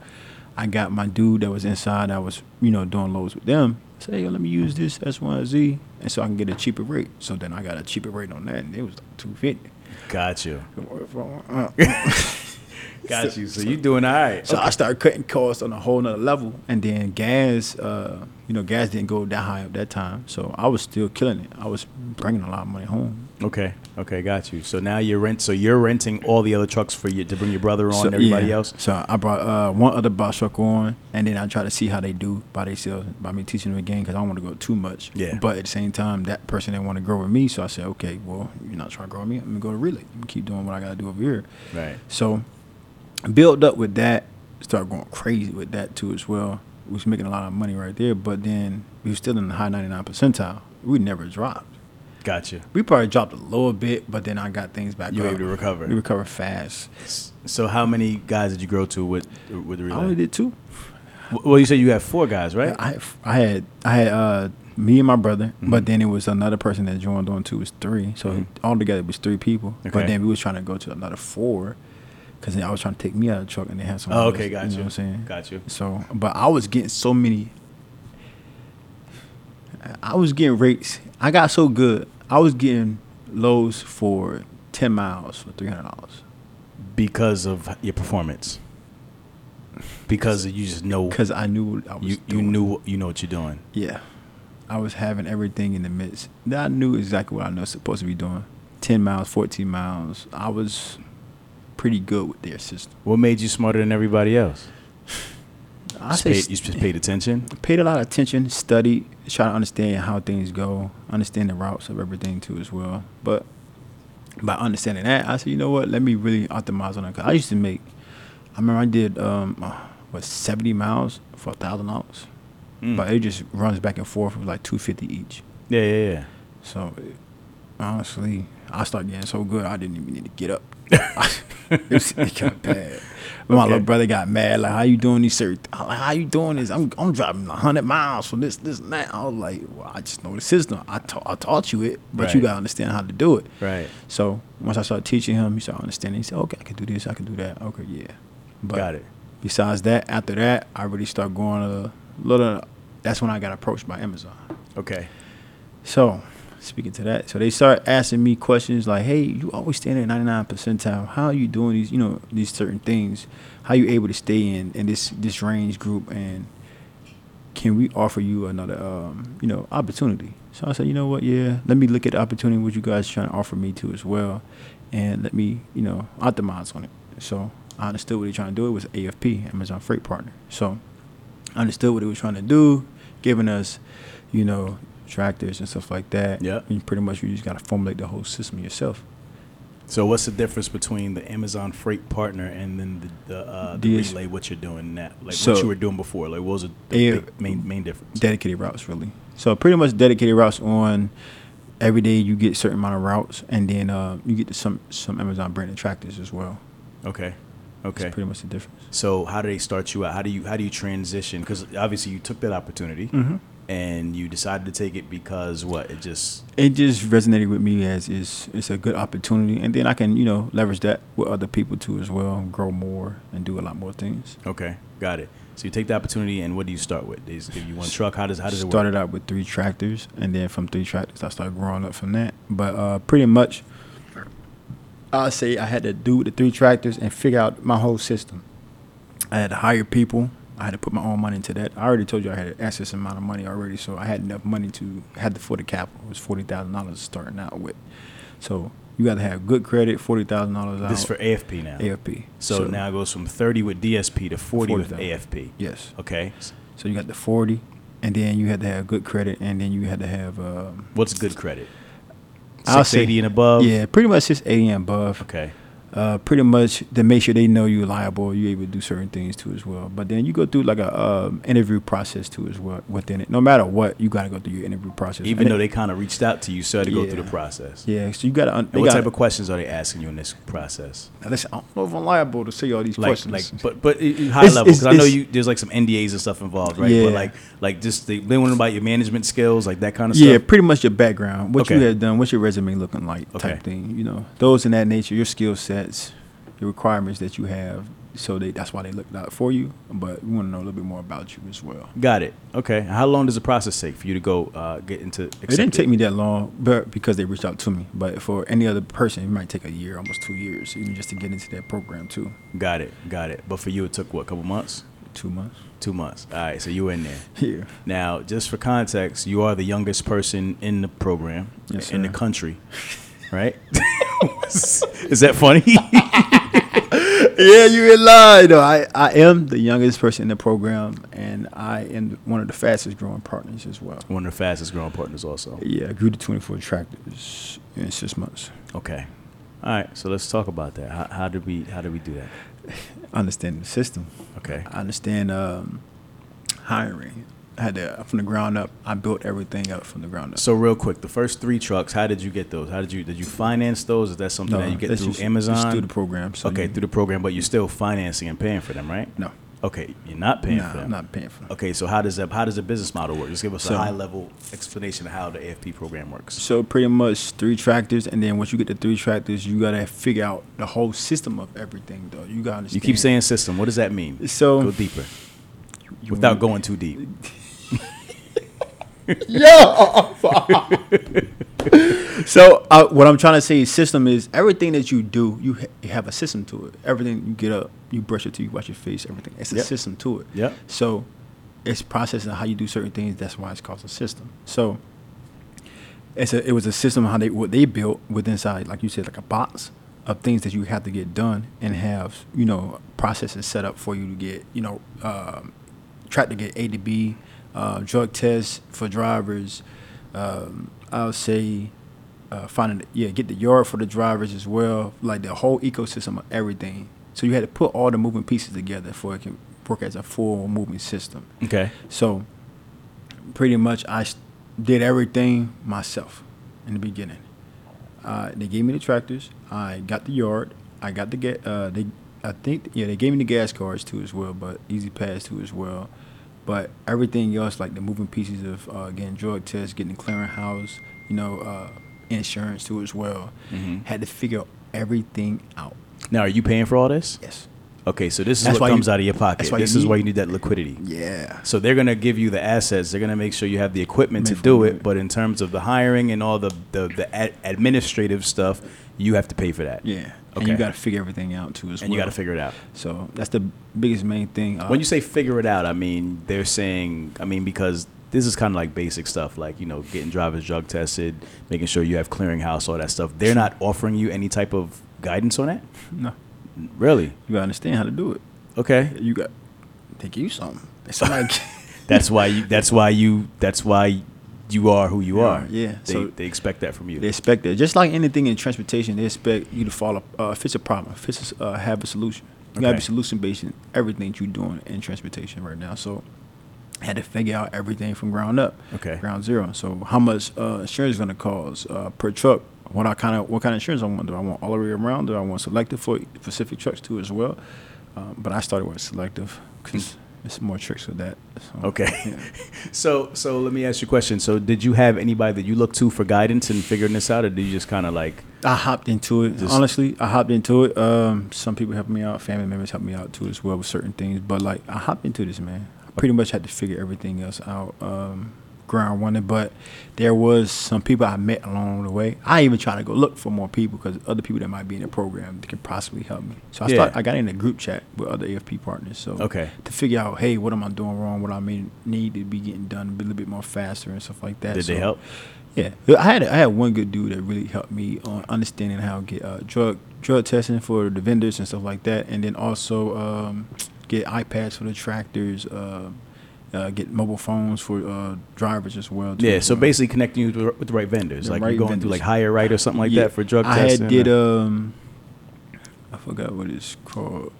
I got my dude that was inside. I was you know doing loads with them. Said, hey, yo, let me use this S one Z, and so I can get a cheaper rate. So then I got a cheaper rate on that, and it was like two fifty. Got you. Got you. So you doing all right. So I started cutting costs on a whole nother level, and then gas, uh, you know, gas didn't go that high at that time, so I was still killing it. I was bringing a lot of money home. Okay. Okay, got you. So now you're rent. So you're renting all the other trucks for you to bring your brother on so, and everybody yeah. else. So I brought uh, one other box truck on, and then I try to see how they do by themselves by me teaching them again because I don't want to go too much. Yeah. But at the same time, that person didn't want to grow with me, so I said, okay, well, you're not trying to grow with me. I'm gonna go to relay. I'm gonna keep doing what I gotta do over here. Right. So build up with that, start going crazy with that too as well. We was making a lot of money right there, but then we were still in the high 99 percentile. We never dropped. Got you. We probably dropped a little bit, but then I got things back You were able to recover. We recovered fast. So how many guys did you grow to with with the I only relay? did two. Well, you said you had four guys, right? I, I had I had uh, me and my brother, Mhm. but then it was another person that joined on too. It was three, so Mhm. altogether it was three people. Okay. But then we was trying to go to another four, because I was trying to take me out of the truck, and they had some. Oh, okay, got you. you. Know what I'm saying? Got you. So, but I was getting so many. I was getting rates. I got so good. I was getting lows for ten miles for three hundred dollars Because of your performance. Because you just know because I knew what I was. you you knew you know what you're doing. Yeah, I was having everything in the midst. I knew exactly what I was supposed to be doing. Ten miles, fourteen miles. I was pretty good with their system. What made you smarter than everybody else? I say paid, you just paid attention. paid a lot of attention, studied, try to understand how things go, understand the routes of everything too as well. But by understanding that, I said, you know what? Let me really optimize on it. Cause I used to make. I remember I did um, uh, what seventy miles for a thousand dollars, Mm. but it just runs back and forth with like two fifty each. yeah, yeah, yeah. So honestly, I started getting so good, I didn't even need to get up. It, was, it got bad. But My Okay. little brother got mad. Like, how you doing these certain? Like, how you doing this? I'm I'm driving hundred miles from this, this, and that. I was like, well, I just know the system. I taught I taught you it, but you gotta understand how to do it. Right. So once I started teaching him, he started understanding. He said, okay, I can do this, I can do that. Okay, yeah. But Got it. Besides that, after that, I really started going a little. That's when I got approached by Amazon. Okay. So, speaking to that, so they start asking me questions like, "Hey, you always stand at 99 percentile. How are you doing these, you know, these certain things? How you able to stay in in this this range group? And can we offer you another, um, you know, opportunity?" So I said, "You know what? Yeah, let me look at the opportunity what you guys trying to offer me to as well, and let me, you know, optimize on it." So I understood what they're trying to do. It was AFP, Amazon Freight Partner. So I understood what they were trying to do, giving us, you know, tractors and stuff like that. Yeah. And pretty much you just got to formulate the whole system yourself. So what's the difference between the Amazon Freight Partner and then the the, uh, the DS relay? What you're doing now, like So- what you were doing before? Like what was the, the Yeah. main main difference? Dedicated routes, really. So pretty much dedicated routes on every day you get certain amount of routes, and then uh, you get to some some Amazon branded tractors as well. Okay. Okay. That's pretty much the difference. So how do they start you out? How do you how do you transition? Because obviously you took that opportunity Mm-hmm. And you decided to take it because what? It just It just resonated with me as is it's a good opportunity, and then I can you know leverage that with other people too as well, grow more and do a lot more things. okay. Got it. So you take the opportunity and what do you start with? Just give you one truck. How does how does it started out with three tractors, and then from three tractors, I started growing up from that. But uh, pretty much, I say I had to do the three tractors and figure out my whole system. I had to hire people. I had to put my own money into that. I already told you I had an excess amount of money already, so I had enough money to had to for the capital. It was forty thousand dollars starting out with. So you got to have good credit. Forty thousand dollars out. This is for AFP now. AFP. So, now it goes from 30 with DSP to 40, with 40,000. AFP. yes. Okay. So you got the forty, and then you had to have good credit, and then you had to have um, What's good credit? I'll say- 680 and above? yeah, pretty much just eighty and above. Okay. Uh, pretty much to make sure they know you're liable, you're able to do certain things too as well. But then you go through like a um, interview process too as well within it. No matter what, you got to go through your interview process. Even And though it- they kind of reached out to you, so you to go through the process. yeah, so you got to. They what gotta, type of questions are they asking you in this process? Now, listen, I don't know if I'm liable to say all these Like, questions. like, but but i- high It's- level, because I know you. There's like some NDAs and stuff involved, right? Yeah. But like, like just they, they want about your management skills, like that kind of yeah, stuff. Yeah, pretty much your background, what you Okay. had done, what's your resume looking like, Okay. type thing. You know, those in that nature, your skill sets, your requirements that you have. So they, that's why they looked out for you. But we want to know a little bit more about you as well. Got it. Okay. How long does the process take for you to go uh, get into? It didn't take me that long, but because they reached out to me. But for any other person, it might take a year, almost two years, even just to get into that program too. Got it. Got it. But for you, it took what? A couple months? Two months. Two months. All right. So you were in there. Yeah. Now, just for context, you are the youngest person in the program Yes, in the country, right? Is that funny? yeah, you in line. No, I, I am the youngest person in the program, and I am one of the fastest growing partners as well. One of the fastest growing partners, also. Yeah, I grew to 24 tractors in six months. Okay. All right. So let's talk about that. How, how did we How did we do that? Understanding the system. Okay. I understand um, hiring. Had to from the ground up. I built everything up from the ground up. So real quick, the first three trucks, how did you get those? How did you did you finance those? Is that something that you get through just- Amazon? Just through the program. So okay, you- through the program, but you're still financing and paying for them, right? No, Okay, you're not paying nah, for them. I'm not paying for them. Okay, so how does that? How does the business model work? Just give us So- a high level explanation of how the AFP program works. So pretty much three tractors, and then once you get the three tractors, you gotta figure out the whole system of everything. Though you gotta understand. You keep saying system. What does that mean? so. Go deeper you without going too deep. So uh, what I'm trying to say system is everything that you do, you, ha- you have a system to it. Everything you get up, you brush your teeth, you wash your face, everything. It's a Yep. system to it. Yeah. So it's processing how you do certain things. That's why it's called a system. So it's a, it was a system how they what they built with inside, like you said, like a box of things that you have to get done and have you know processes set up for you to get you know um, try to get A to B, uh, drug tests for drivers. Um, I'll say uh, finding yeah get the yard for the drivers as well, like the whole ecosystem of everything. So you had to put all the moving pieces together for it can work as a full moving system. Okay. So pretty much I did everything myself in the beginning. Uh, they gave me the tractors. I got the yard. I got the ga- uh, they I think yeah they gave me the gas cards too as well, but E-ZPass too as well. But everything else like the moving pieces of uh, getting drug tests, getting the clearinghouse, you know, uh, insurance too as well. Mhm. Had to figure everything out. Now, are you paying for all this? Yes. Okay, so this is That's what why you- comes out of your pocket. This you is why you need that liquidity. Yeah. So they're gonna give you the assets. They're gonna make sure you have the equipment to do it. it. But in terms of the hiring and all the the, the ad- administrative stuff, you have to pay for that. Yeah. And Okay. you got to figure everything out too as well. And you got to figure it out. So that's the biggest main thing. Uh, When you say figure it out, I mean they're saying, I mean because this is kind of like basic stuff, like you know getting drivers drug tested, making sure you have clearinghouse, all that stuff. They're not offering you any type of guidance on that. no, Really? you got to understand how to do it. Okay. You got they give you something. Somebody. That's why you. That's why you. That's why you are who you You are. yeah. They, So- they expect that from you. they expect that. Just like anything in transportation, they expect you to follow, uh, fix a problem, fix a, uh, have a solution. You got to be solution based in everything you're doing in transportation right now. So I had to figure out everything from ground up. Okay. Ground zero. So how much uh, insurance is going to cost uh, per truck? What I kind of what kind of insurance I want? Do I want all the way around? Do I want selective for specific trucks too as well? Um, but I started with selective because it's more tricks with that. So, Okay. yeah. So so let me ask you a question. So did you have anybody that you look to for guidance in figuring this out, or did you just kind of like? I hopped into it. Just- Honestly, I hopped into it. Um, some people helped me out. Family members helped me out too as well with certain things. But like, I hopped into this, man. I pretty much had to figure everything else out. Um, ground running, but there was some people I met along the way. I even tried to go look for more people because other people that might be in the program that can possibly help me. So I Yeah. start. I got in a group chat with other AFP partners. So Okay. to figure out, hey, what am I doing wrong? What I may need to be getting done a little bit more faster and stuff like that. Did they So- help? yeah, I had I had one good dude that really helped me on understanding how to get uh, drug drug testing for the vendors and stuff like that, and then also um, get iPads for the tractors, uh, uh, get mobile phones for uh, drivers as well. too, Yeah. So basically connecting you with the, with the right vendors, The like right you're going through like HireRight or something like Yeah, that for drug I testing. had did um, I forgot what it's called.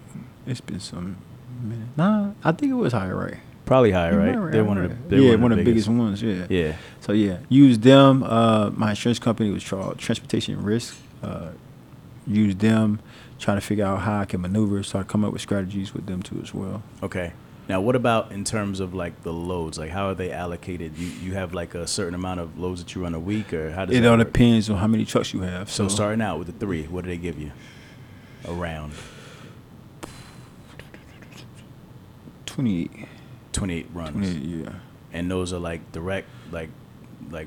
It's been some minute. Nah, I think it was HireRight. Probably higher, Yeah, right? They're one of the yeah, one of the biggest ones. Yeah. Yeah. So yeah, use them. Uh, my insurance company was called Transportation Risk. Uh, use them, trying to figure out how I can maneuver, so I come up with strategies with them too as well. Okay. Now, what about in terms of like the loads? Like, how are they allocated? You you have like a certain amount of loads that you run a week, or how does It all work? depends on how many trucks you have. So So, starting out with the three, what do they give you? Around twenty-eight. 28 runs, 28, yeah. and those are like direct, like like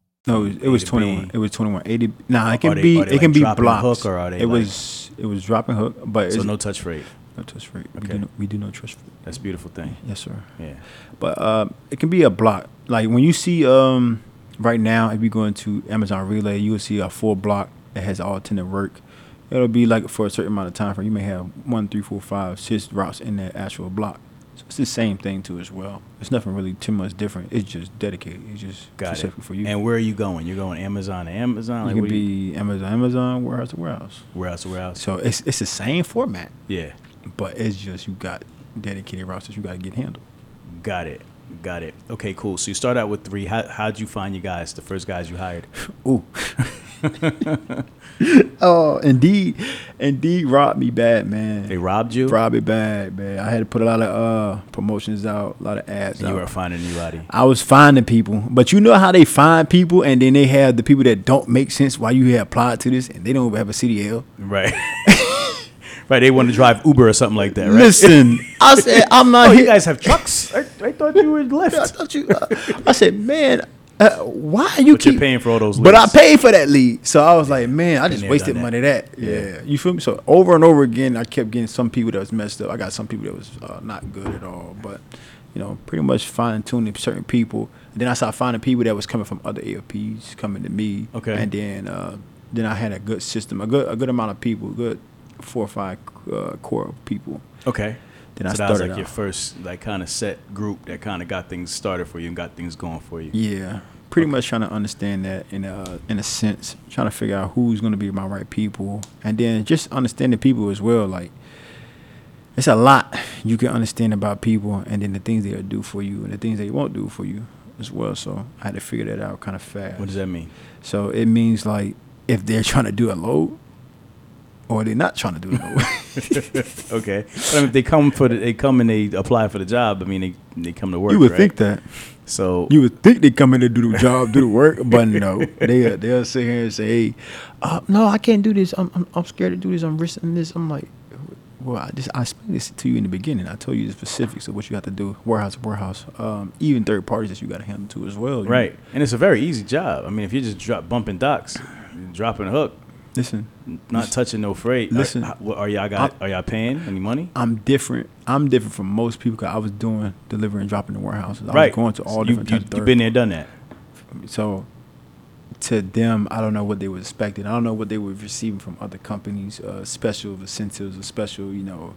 No, it was, it was 21. B. It was 21. 80. Nah, it can they- be it can like be dropping blocks. hook or are they it like- was it was dropping hook, but so no touch freight. no touch freight. We Okay. do no, we do no touch freight. That's a beautiful thing. Yes, sir. Yeah. But um, it can be a block. Like when you see um right now, if you go into Amazon Relay, you will see a full block that has all alternate work. It'll be like for a certain amount of time frame. You may have one, three, four, five, six routes in that actual block. It's the same thing too as well. It's nothing really too much different. It's just dedicated. It's just Got specific it. for you. And where are you going? You're going Amazon to Amazon. you Like, can what do you- be Amazon, Amazon, warehouse to warehouse. warehouse to warehouse. So it's it's the same format, Yeah. but it's just you got dedicated routes that you got to get handled. Got it. Got it. Okay, cool. So you start out with three. How how'd you find your guys? The first guys you hired. Ooh. oh, indeed, indeed, robbed me bad, man. They robbed you. robbed me bad, man. I had to put a lot of uh promotions out, a lot of ads And you were out. finding anybody. I was finding people, but you know how they find people, and then they have the people that don't make sense. Why you have applied to this, and they don't have a CDL. Right. right. They want to drive Uber or something like that, right? Listen, I said I'm not Oh, here. you guys have trucks? I, I thought you were I left. thought you. uh, I said, man, uh, why you But keep paying for all those. But I paid for that lead, so I was like, man, I just wasted money. That yeah. Yeah. you feel me? So over and over again, I kept getting some people that was messed up. I got some people that was uh, not good at all, but you know, pretty much fine tuning certain people. then I started finding people that was coming from other AFPs coming to me. Okay. and then uh, then I had a good system, a good a good amount of people, good four or five uh, core people. Okay. Then so I that was started like your first like kind of set group that kind of got things started for you and got things going for you. Yeah, pretty much trying to understand that in a in a sense, trying to figure out who's going to be my right people, and then just understanding people as well. Like it's a lot you can understand about people, and then the things they'll do for you, and the things they won't do for you as well. So I had to figure that out kind of fast. What does that mean? So it means like if they're trying to do a load, or they're not trying to do load. Okay. But I mean, if they come for the, they come and they apply for the job. I mean, they they come to work. you would right? think that. So You would think they come in to do the job, do the work, but no, they they'll sit here and say, "Hey, uh, no, I can't do this. I'm, I'm I'm scared to do this. I'm risking this." I'm like, "Well, I just I explained this to you in the beginning. I told you the specifics of what you have to do, warehouse, to warehouse, um, even third parties that you got to handle too as well." Right, and it's a very easy job. I mean, if you just drop bumping docks, dropping a hook, Listen, not touching no freight. Listen. are, are y'all got? Are y'all paying any money? I'm different. I'm different from most people because I was doing delivering, and dropping the warehouses. I right. was going to all you, different you, of You've been there, done that. So to them, I don't know what they were expecting. I don't know what they were receiving from other companies, uh, special incentives or special, you know,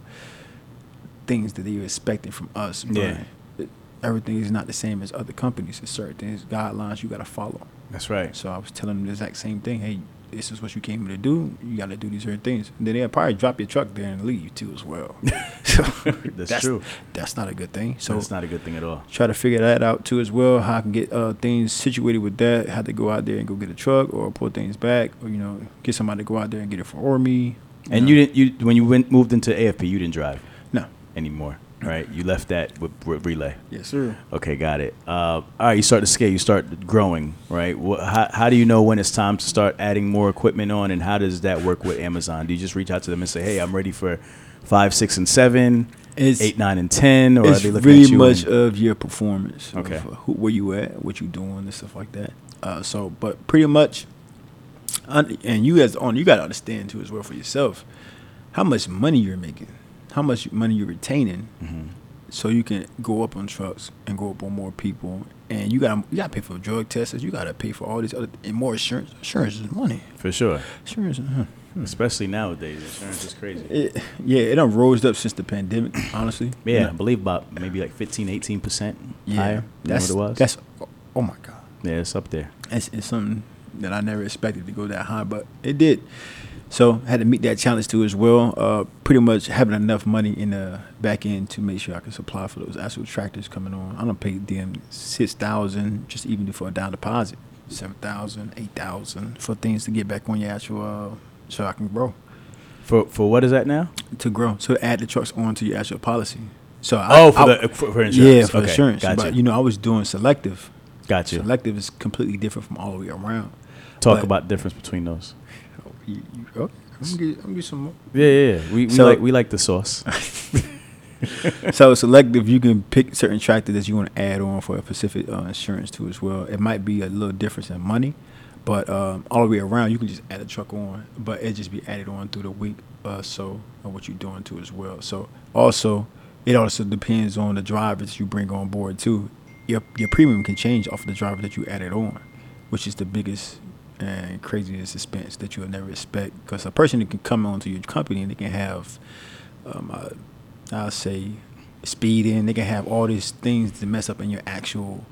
things that they were expecting from us. But Yeah. it- everything is not the same as other companies. There's certain things, guidelines you got to follow. That's right. So I was telling them the exact same thing. Hey, this is what you came here to do. You got to do these certain things. And then they'll probably drop your truck there and leave you too as well. so That's true. That's not a good thing. So it's not a good thing at all. try to figure that out too as well. How I can get uh, things situated with that. How to go out there and go get a truck or pull things back, or you know, get somebody to go out there and get it for me. And know. you didn't. You when you went moved into AFP, you didn't drive No. anymore, right? You left that with, with relay. Yes, sir. Okay, got it. Uh, all right, you start to scale. You start growing, right? What, how, how do you know when it's time to start adding more equipment on, and how does that work with Amazon? Do you just reach out to them and say, "Hey, I'm ready for five, six, and seven, It's eight, nine, and ten, or it's are they looking really at you? much of your performance. Okay. who, where you at, what you doing, and stuff like that. Uh, so, but pretty much, and you as on, you got to understand too as well for yourself how much money you're making. How much money you're retaining, Mm-hmm. so you can go up on trucks and go up on more people. And you got you got to pay for drug tests. You got to pay for all these other and more insurance. Insurance is money. For sure. Insurance. Uh, Especially nowadays, insurance is crazy. it, yeah, it done rose up since the pandemic. Honestly. Yeah, I believe about maybe like 15, 18 percent Yeah. higher. That's than what it was. that's. Oh my god. yeah, it's up there. It's, it's something that I never expected to go that high, but it did. So I had to meet that challenge too as well. Uh, pretty much having enough money in the back end to make sure I can supply for those actual tractors coming on. I don't pay them six thousand just even for a down deposit, seven thousand, eight thousand for things to get back on your actual, uh, so I can grow For for what is that now? to grow. So add the trucks onto your actual policy. So I, Oh, for I- the for, for insurance. yeah for okay, insurance. Gotcha. But you know I was doing selective. gotcha. Selective is completely different from all the way around. Talk but- about the difference between those. You, you, okay. I'm gonna get, I'm gonna get some more. Yeah, yeah. yeah. We, we So- like we like the sauce. so selective, you can pick certain tractor that you want to add on for a specific uh, insurance to as well. It might be a little difference in money, but um, all the way around, you can just add a truck on, but it just be added on through the week. Uh, so of what you're doing too as well. So also, it also depends on the drivers you bring on board too. Your your premium can change off of the driver that you added on, which is the biggest and craziest expense that you'll never expect. Because a person that can come onto your company and they can have um, uh, I'll say speeding. They can have all these things to mess up in your actual,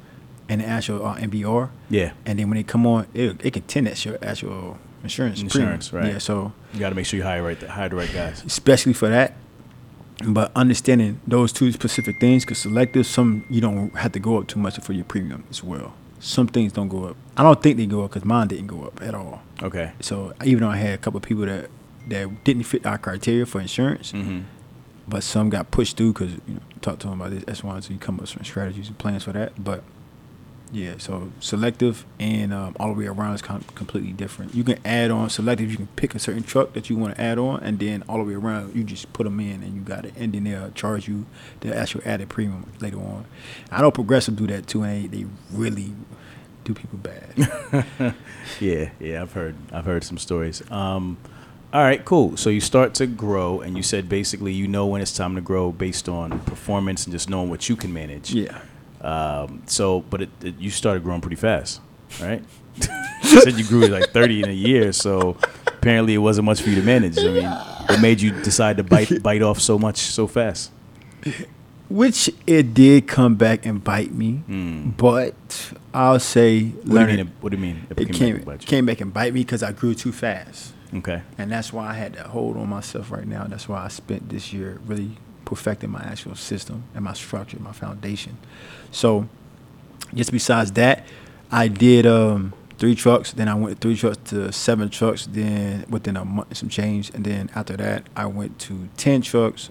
in the actual uh, MVR. Yeah, And then when they come on, it, it can tend your actual insurance. premium. Right. Yeah. So you got to make sure you hire right the, hire the right guys. especially for that, but understanding those two specific things, because selective, some you don't have to go up too much for your premium as well. Some things don't go up. I don't think they go up because mine didn't go up at all. Okay. So even though I had a couple of people that that didn't fit our criteria for insurance, Mm-hmm. but some got pushed through because you know talk to them about this S one, so you come up with some strategies and plans for that. But yeah, so selective and um, all the way around is com- completely different. You can add on selective. You can pick a certain truck that you want to add on, and then all the way around, you just put them in, and you got it. And then they'll charge you the actual added premium later on. I know Progressive do that too, and they, they really do people bad. Yeah, yeah, I've heard I've heard some stories. Um, all right, cool. So you start to grow, and you said basically you know when it's time to grow based on performance and just knowing what you can manage. yeah. Um, so, but it, it, you started growing pretty fast, right? you said you grew like thirty in a year, so apparently it wasn't much for you to manage. I mean, what made you decide to bite bite off so much so fast? Which it did come back and bite me, Mm. but I'll say What do you learning mean? It, what do you mean? it back came you? came back and bite me because I grew too fast, Okay. and that's why I had to hold on myself right now. That's why I spent this year really perfecting my actual system and my structure, my foundation. So, just besides that, I did um, three trucks. Then I went three trucks to seven trucks. Then within a month, some change, and then after that, I went to ten trucks.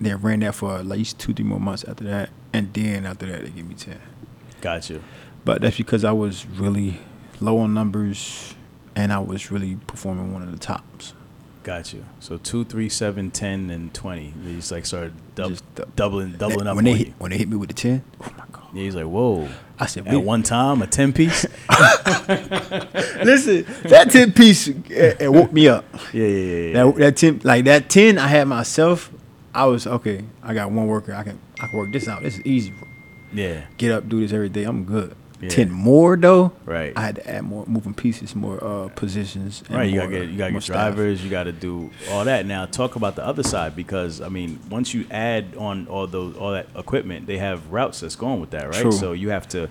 Then ran that for at least two, three more months after that, and then after that, they gave me ten. Got you. But that's because I was really low on numbers, and I was really performing one of the tops. Got you. So two, three, seven, ten, and twenty. They just like started dub- Just dou- doubling, doubling up when they you. hit, when they hit me with the ten, oh my god! Yeah, he's like, whoa. I said, At one time, a ten piece. listen, that ten piece it, it woke me up. yeah, yeah, yeah. yeah. That that ten, like that ten, I had myself. I was okay. I got one worker. I can I can work this out. This is easy. yeah. Get up, do this every day. I'm good. Yeah. Ten more though. Right. I had to add more moving pieces, more uh, positions. and Right, you more, gotta get you gotta get staff. drivers, you gotta do all that. Now talk about the other side because I mean, once you add on all those all that equipment, they have routes that's going with that, right? True. So you have to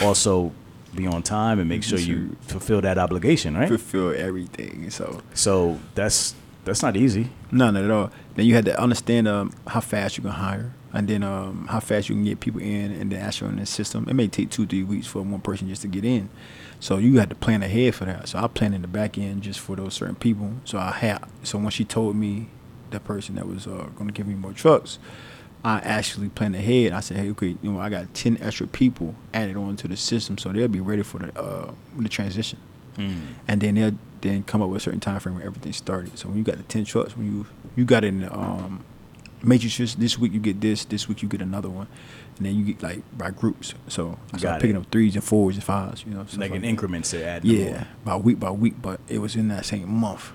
also be on time and make sure you fulfill that obligation, right? fulfill everything. So So that's that's not easy. No, not at all. Then you had to understand um, how fast you can hire, and then um, how fast you can get people in, and then actually in the system. It may take two, three weeks for one person just to get in. So you had to plan ahead for that. So I planned in the back end just for those certain people. So I had. So when she told me the person that was uh, going to give me more trucks, I actually planned ahead. I said, hey, okay, you know, I got ten extra people added on to the system, so they'll be ready for the uh, the transition and then they'll then come up with a certain time frame where everything started. So when you got the ten trucks, when you you got in the um, matrices, this week you get this, this week you get another one, and then you get like by groups. So I started picking up threes and fours and fives, you know, Like in that. increments to add. Yeah, by week by week, but it was in that same month.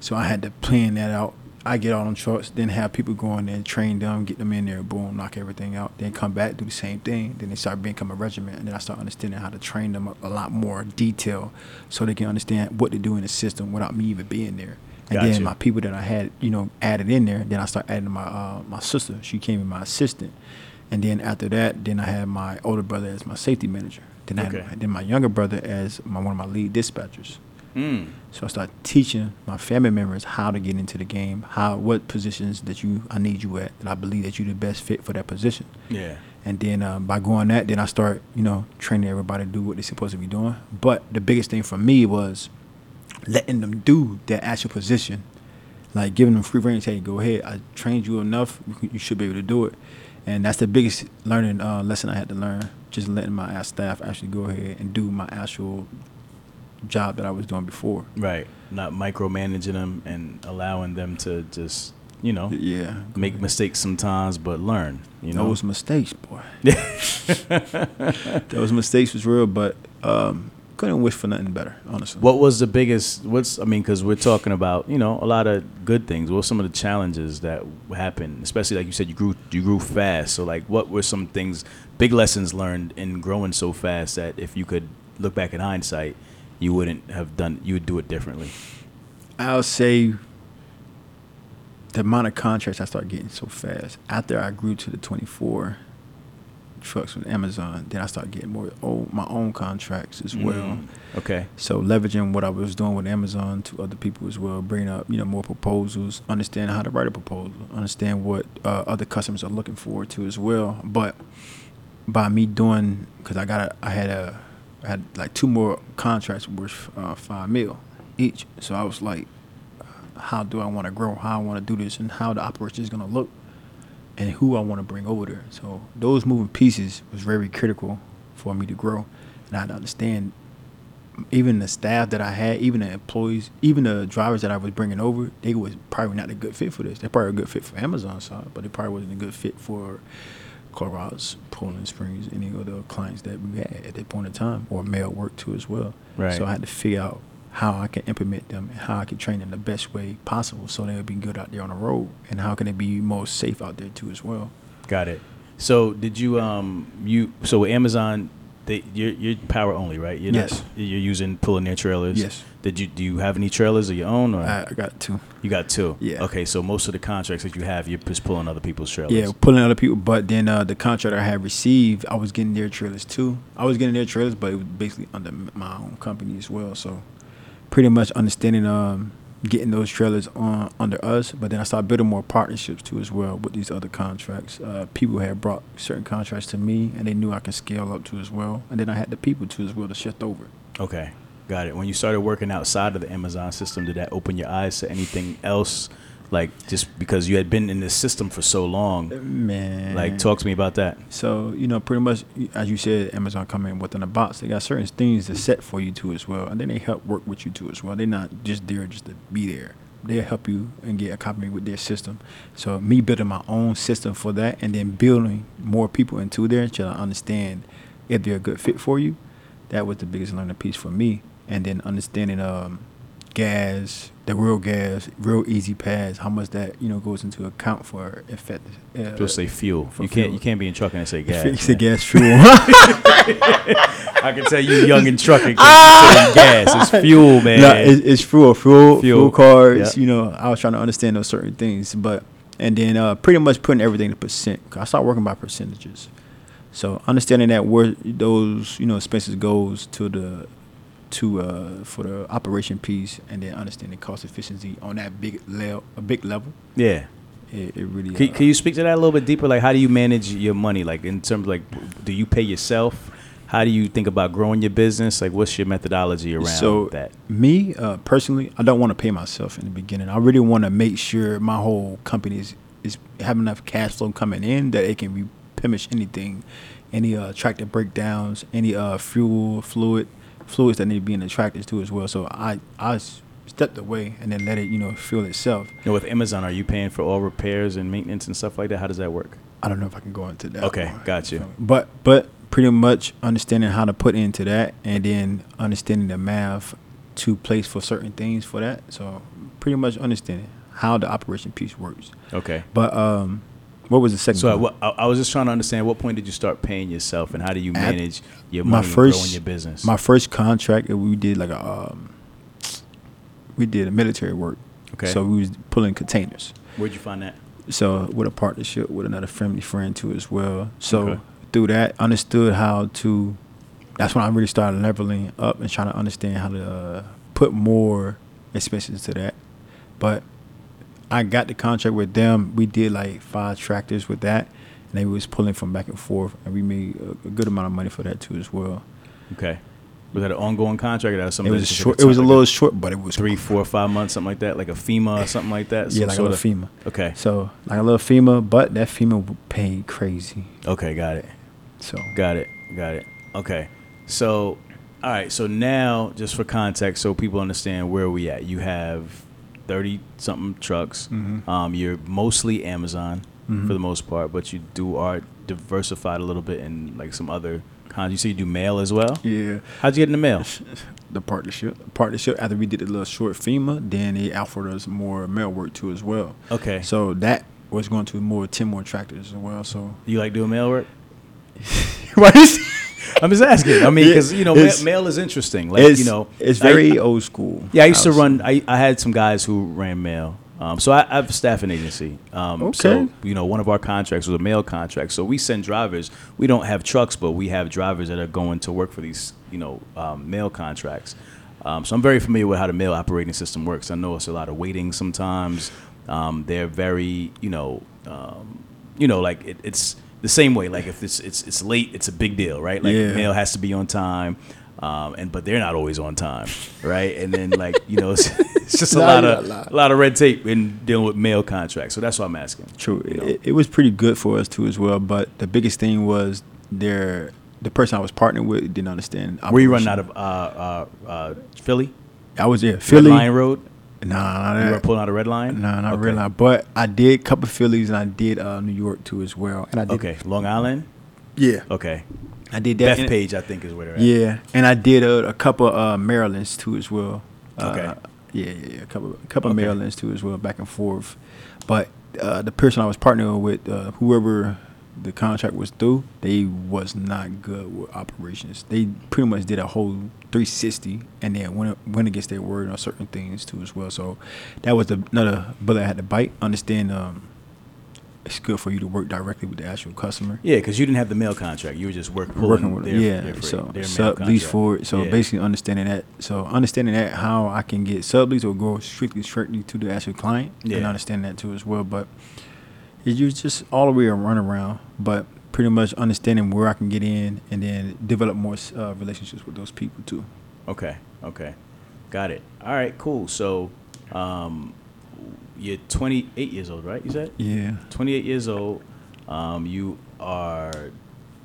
So I had to plan that out I get on them trucks, then have people go in there, train them, get them in there, boom, knock everything out. Then come back, do the same thing. Then they start becoming a regiment, and then I start understanding how to train them a, a lot more detail, so they can understand what to do in the system without me even being there. And then my people that I had, you know, added in there. Then I start adding my uh, my sister. She came in my assistant, and then after that, then I had my older brother as my safety manager. Then I Okay. had then my younger brother as my one of my lead dispatchers. Mm. So I started teaching my family members how to get into the game, how what positions that you I need you at, that I believe that you're the best fit for that position. Yeah. And then uh, by going that, then I start you know training everybody to do what they're supposed to be doing. But the biggest thing for me was letting them do their actual position, like giving them free reign. Hey, go ahead. I trained you enough. You, should be able to do it. And that's the biggest learning uh, lesson I had to learn. Just letting my staff actually go ahead and do my actual job that I was doing before. Right. Not micromanaging them and allowing them to just, you know, Yeah. make mistakes sometimes, but learn. You know. Those mistakes, boy. Those mistakes was real, but um, couldn't wish for nothing better, honestly. What was the biggest? What's I mean, because we're talking about you know a lot of good things. What were some of the challenges that happened? Especially like you said, you grew you grew fast. So like, what were some things, big lessons learned in growing so fast that if you could look back in hindsight, you wouldn't have done. You would do it differently. I'll say the amount of contracts I started getting so fast after I grew to the 24 trucks with Amazon, then I started getting more oh, my own contracts as well. Mm. Okay. So leveraging what I was doing with Amazon to other people as well, bringing up you know more proposals, understanding how to write a proposal, understand what uh, other customers are looking forward to as well. But by me doing, because I got a, I had a, had like two more contracts worth uh, five mil each. So I was like, how do I want to grow? How I want to do this, and how the operation is gonna look, and who I want to bring over there. So those moving pieces was very critical for me to grow, and I had to understand even the staff that I had, even the employees, even the drivers that I was bringing over, they was probably not a good fit for this. They're probably a good fit for Amazon side, but they probably wasn't a good fit for Clorox, Poland Springs, any of the clients that we had at that point in time, or mail work too as well. Right. So I had to figure out how I can implement them and how I can train them the best way possible, so they'll be good out there on the road, and how can they be most safe out there too as well. Got it. So did you um you so with Amazon they you're, you're power only right? You're Yes. Not, you're using pulling their trailers. Yes. Did you do you have any trailers of your own or I, got two. you got two? Yeah. Okay, so most of the contracts that you have, you're just pulling other people's trailers. Yeah, pulling other people. But then uh, the contract I had received, I was getting their trailers too. I was getting their trailers, but it was basically under my own company as well. So pretty much understanding um, getting those trailers on under us. But then I started building more partnerships too as well with these other contracts. Uh, people had brought certain contracts to me, and they knew I could scale up to as well. And then I had the people too as well to shift over. Okay, got it. When you started working outside of the Amazon system, did that open your eyes to anything else? Like just because you had been in this system for so long. Man, Like, talk to me about that. So you know, pretty much as you said, Amazon come in within a box. They got certain things to set for you too as well, and then they help work with you too as well. They're not just there just to be there. They'll help you and get accompanied with their system. So me building my own system for that, and then building more people into there until I understand if they're a good fit for you. That was the biggest learning piece for me, and then understanding um, gas, the real gas, real E-ZPass, how much that you know goes into account for effective. Uh, Just say fuel. for You can't fuel. you can't be in trucking and say gas. The man. gas fuel. I can tell you young in trucking saying gas. It's fuel, man. no, it's, it's fuel, fuel, Fuel. fuel cards. Yeah. You know, I was trying to understand those certain things, but and then uh, pretty much putting everything to percent. I started working by percentages, so understanding that where those you know expenses goes to the to uh for the operation piece, and then understanding cost efficiency on that big level, a big level. yeah. It, it really. Can, uh, can you speak to that a little bit deeper? Like, how do you manage your money? Like, in terms of like, do you pay yourself? How do you think about growing your business? Like, what's your methodology around so that? me uh, personally i don't want to pay myself in the beginning i really want to make sure my whole company is, is have enough cash flow coming in that it can replenish anything any uh, tractor breakdowns any uh, fuel fluid fluids that need to be in the tractors too as well so I I stepped away and then let it you know feel itself know, with Amazon, are you paying for all repairs and maintenance and stuff like that? How does that work? i don't know if i can go into that Okay, more. got you. but but pretty much understanding how to put into that and then understanding the math to place for certain things for that so pretty much understanding how the operation piece works. Okay. But um, what was the second? So I, I, I was just trying to understand what point did you start paying yourself, and how do you At manage your my money and growing first- your business? my first contract, uh, we did like a um, we did a military work. Okay. So we was pulling containers. Where'd you find that? So with a partnership with another family friend too as well. So Okay. through that, understood how to. That's when I really started leveling up and trying to understand how to uh, put more expenses to that. But I got the contract with them. We did like five tractors with that, and they was pulling from back and forth, and we made a, a good amount of money for that too as well. Okay. Was that an ongoing contract or that was It something? was short. It was a like little short, but it was three, four, five months, something like that, like a FEMA or something like that. Yeah, like a little of- FEMA. Okay. So like a little FEMA, but that FEMA paid crazy. Okay, got it. So Got it. Got it. Okay. So, all right. So now, just for context, so people understand where we at. You have thirty something trucks. Mhm. Um, you're mostly Amazon Mhm. for the most part, but you do are diversified a little bit in like some other kinds. You say you do mail as well. yeah, How'd you get in the mail? the partnership, partnership. After we did a little short FEMA, then they offered us more mail work too as well. Okay. So that was going to more ten more tractors as well. So You like doing mail work? is? I'm just asking. I mean, because you know, ma- mail is interesting. Like It's you know, it's I- very old school. Yeah, I used to run. I, I had some guys who ran mail. Um, so I, I have a staffing agency. Um, So you know, one of our contracts was a mail contract. So we send drivers. We don't have trucks, but we have drivers that are going to work for these you know um, mail contracts. Um, so I'm very familiar with how the mail operating system works. I know it's a lot of waiting sometimes. Um, they're very you know um, you know like it, it's the same way. Like if it's it's it's late, it's a big deal, right? Like Yeah. mail has to be on time. Um, and but they're not always on time, right? And then like you know, it's, it's just a lot of a lot of red tape in dealing with mail contracts. So that's why I'm asking. True. You know? It, it was pretty good for us too as well. But the biggest thing was their the person I was partnering with didn't understand. Were you running out of uh, uh, uh, Philly, I was yeah, Red Philly. Line Road? Nah, nah, You were pulling out a red line? nah, not okay. really. But I did a couple Phillies and I did uh, New York too as well. And I did Okay, Long Island. yeah, Okay, I did that. And- Bethpage, I think is where they're at. Yeah, and I did a, a couple uh, Marylands too as well. Uh, Okay. Yeah, yeah, yeah, a couple, a couple Okay. Marylands too as well, back and forth. But uh, the person I was partnering with, uh, whoever the contract was through, they was not good with operations. They pretty much did a whole 360, and then went went against their word on certain things too as well. So that was the, another bullet I had to bite. Understand. Um, it's good for you to work directly with the actual customer. Yeah, because you didn't have the mail contract. You were just work working with their. Yeah, their freight- so their mail sub lease for it. So Yeah. basically understanding that. So understanding that how I can get sub lease or go strictly strictly to the actual client and Yeah. understand that too as well. But it's just- just all the way a run around. But pretty much understanding where I can get in and then develop more uh, relationships with those people too. Okay, okay, got it. All right, cool. So, um, you're 28 years old, right? You said Yeah. 28 years old. Um, you are,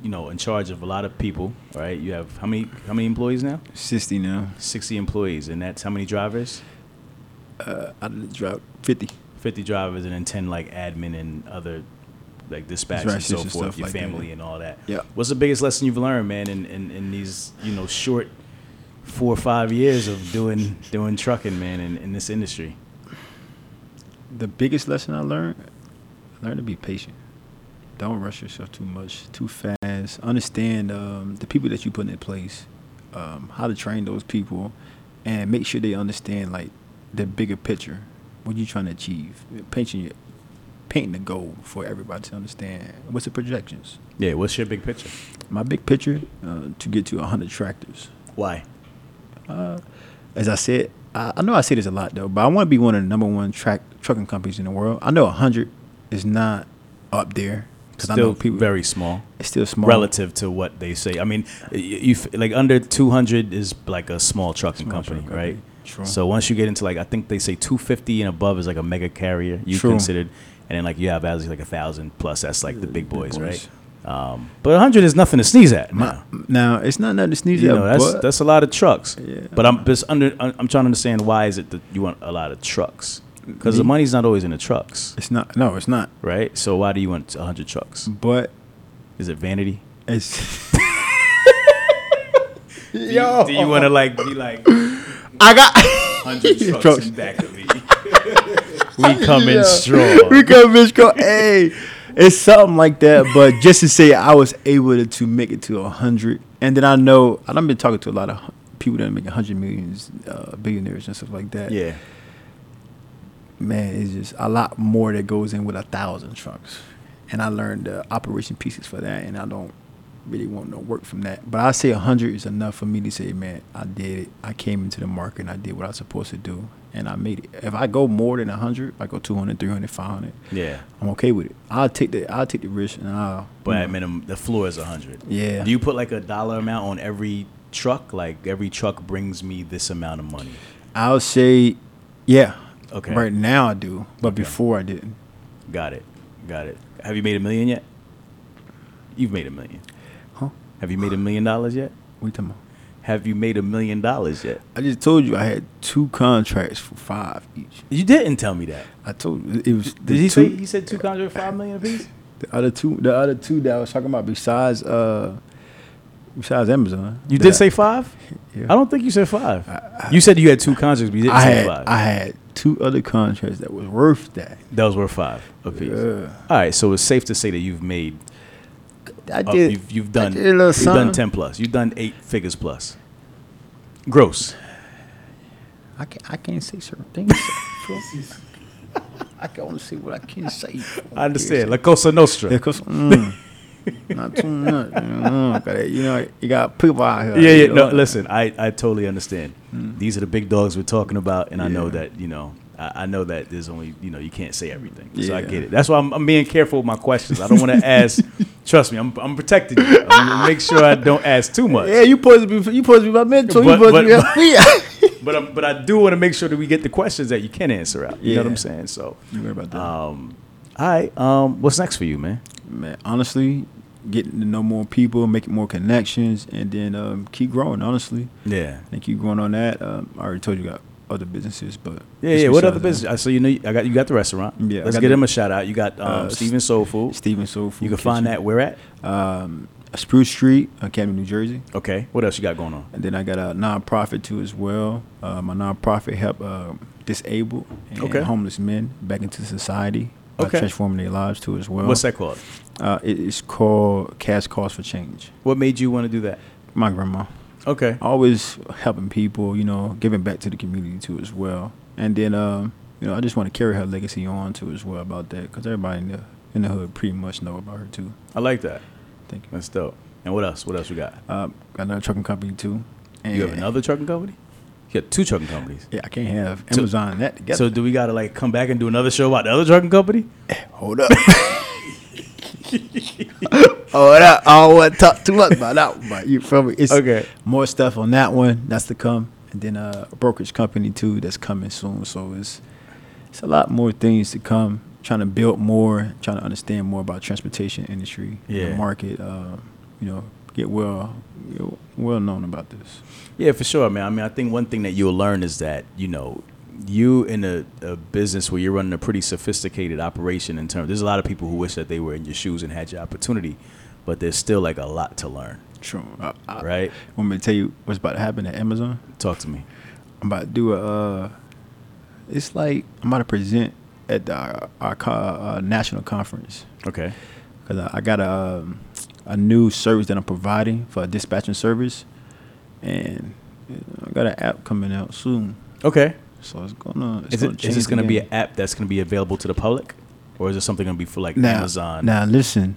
you know, in charge of a lot of people, right? You have how many how many employees now? Sixty now. 60 employees, and that's how many drivers? Uh, I drop fifty. 50 drivers, and then 10 like admin and other like dispatch and so forth, stuff your like that. family and all that. Yeah. What's the biggest lesson you've learned, man, in, in, in these you know short four or five years of doing doing trucking, man, in, in this industry? The biggest lesson I learned, learn to be patient. Don't rush yourself too much, too fast. Understand um, the people that you put in place, um, how to train those people, and make sure they understand like the bigger picture. What you trying to achieve? Painting your, painting the goal for everybody to understand. What's the projections? Yeah. What's your big picture? My big picture uh, to get to hundred tractors. Why? Uh, as I said, I, I know I say this a lot though, but I want to be one of the number one track trucking companies in the world. I know hundred is not up there because I know Still people. very small. it's still small relative to what they say. I mean, y- you, like under 200 is like a small trucking Small company, trucking right? Company. True. So once you get into like I think they say 250 and above is like a mega carrier you True. considered, and then like you have as like a thousand plus that's like the big Big boys, boys. right? Um, but 100 is nothing to sneeze at. My, now. now it's not nothing to sneeze You at, know, that's but that's a lot of trucks. Yeah. But I'm just under. I'm trying to understand why is it that you want a lot of trucks? Because the money's not always in the trucks, it's not. No, it's not. right? So why do you want 100 trucks? But Is it vanity? it's. Do you, do you want to like be like I got 100 trucks, Trucks. back of me? We coming Yeah. strong. We coming strong. Hey, it's something like that. But just to say, I was able to, to make it to a hundred, and then I know I've been talking to a lot of people that make a hundred millions, uh, billionaires and stuff like that. Yeah. man, it's just a lot more that goes in with a thousand trucks. And I learned the operation pieces for that, and I don't really want no work from that. But I say a hundred is enough for me to say, man, I did it. I came into the market and I did what I was supposed to do, and I made it. If I go more than a hundred, I go 200, 300, 500, Yeah. I'm okay with it. I'll take the I'll take the risk, and I'll. But you at minimum, the floor is a 100. Yeah. Do you put like a dollar amount on every truck? Like every truck brings me this amount of money. I'll say, yeah. Okay. Right now I do, but Okay. before I didn't. Got it. Got it. Have you made a million yet? You've made a million. Have you made a million dollars yet? What you talking about? Have you made a million dollars yet? I just told you I had two contracts for five each. You didn't tell me that. I told you it was. Did he two, say he said two contracts, for five million apiece? The other two, the other two that I was talking about besides uh, besides Amazon. You did say five? Yeah. I don't think you said five. you said you had two contracts, but you didn't I say had five. I had two other contracts that was worth that. that was worth five apiece. Yeah. All right, so it's safe to say that you've made I Uh, did. you've, you've done did a little you've done ten plus. You've done eight figures plus. Gross. I can't. I can't say certain things. I can only say what I can say. I understand. La Cosa Nostra. Yeah, cause mm, not too much. You know, you got people out here. yeah, yeah. No, listen, I, I totally understand. These are the big dogs we're talking about, and I know that you know I, I know that there's only you know you can't say everything. So I get it. That's why I'm, I'm being careful with my questions. I don't want to ask. trust me, I'm I'm protecting you. I'm gonna make sure I don't ask too much. Yeah, you supposed to be. You supposed to be my mentor. But- you supposed but- to be. But I'm, but I do want to make sure that we get the questions that you can answer out. You know what I'm saying? So, You worry about that. um, all right. Um, what's next for you, man? man, honestly, getting to know more people, making more connections, and then um, keep growing. Honestly, Yeah. and keep growing on that. Um, I already told you got other businesses, but Yeah, yeah. What other business? I so you know I got you got the restaurant. Yeah, let's give them a shout out. You got um, Uh, Steven Soul Food. Steven Soul Food You can find that Kitchen. where at? Um, Spruce Street, Camden, New Jersey. Okay. What else you got going on? And then I got a nonprofit too as well. Uh, my nonprofit help uh, disabled and Okay. homeless men back into society. by Okay. transforming their lives too as well. What's that called? Uh, it is called Cash Cause for Change. What made you want to do that? My grandma. Okay. always helping people, you know, giving back to the community too as well. And then, um, you know, I just want to carry her legacy on too as well about that because everybody in the in the hood pretty much know about her too. I like that. Thank you. That's dope. And what else? What else you got? Um, got another trucking company too. And You have another trucking company? You got two trucking companies. Yeah, I can't have So- Amazon and that together. So do we gotta like come back and do another show about the other trucking company? hold up. hold up. I don't want to talk too much about that one, but you feel me? It's Okay. more stuff on that one. That's to come. And then uh, a brokerage company too that's coming soon. So it's it's a lot more things to come. Trying to build more, trying to understand more about transportation industry, Yeah. the market. Uh, you know, get well get well known about this. Yeah, for sure, man. I mean, I think one thing that you'll learn is that you know, you in a, a business where you're running a pretty sophisticated operation in terms. There's a lot of people who wish that they were in your shoes and had your opportunity, but there's still like a lot to learn, True. I, I, right? Want me to tell you what's about to happen at Amazon? Talk to me. I'm about to do a. Uh, it's like I'm about to present at the, our, our uh, national conference Okay. because I, I got a um, a new service that I'm providing for a dispatching service, and I got an app coming out soon. Okay. So it's gonna. It's Is gonna it is this going to be an app that's going to be available to the public, or is it something going to be for like now? Amazon Now listen,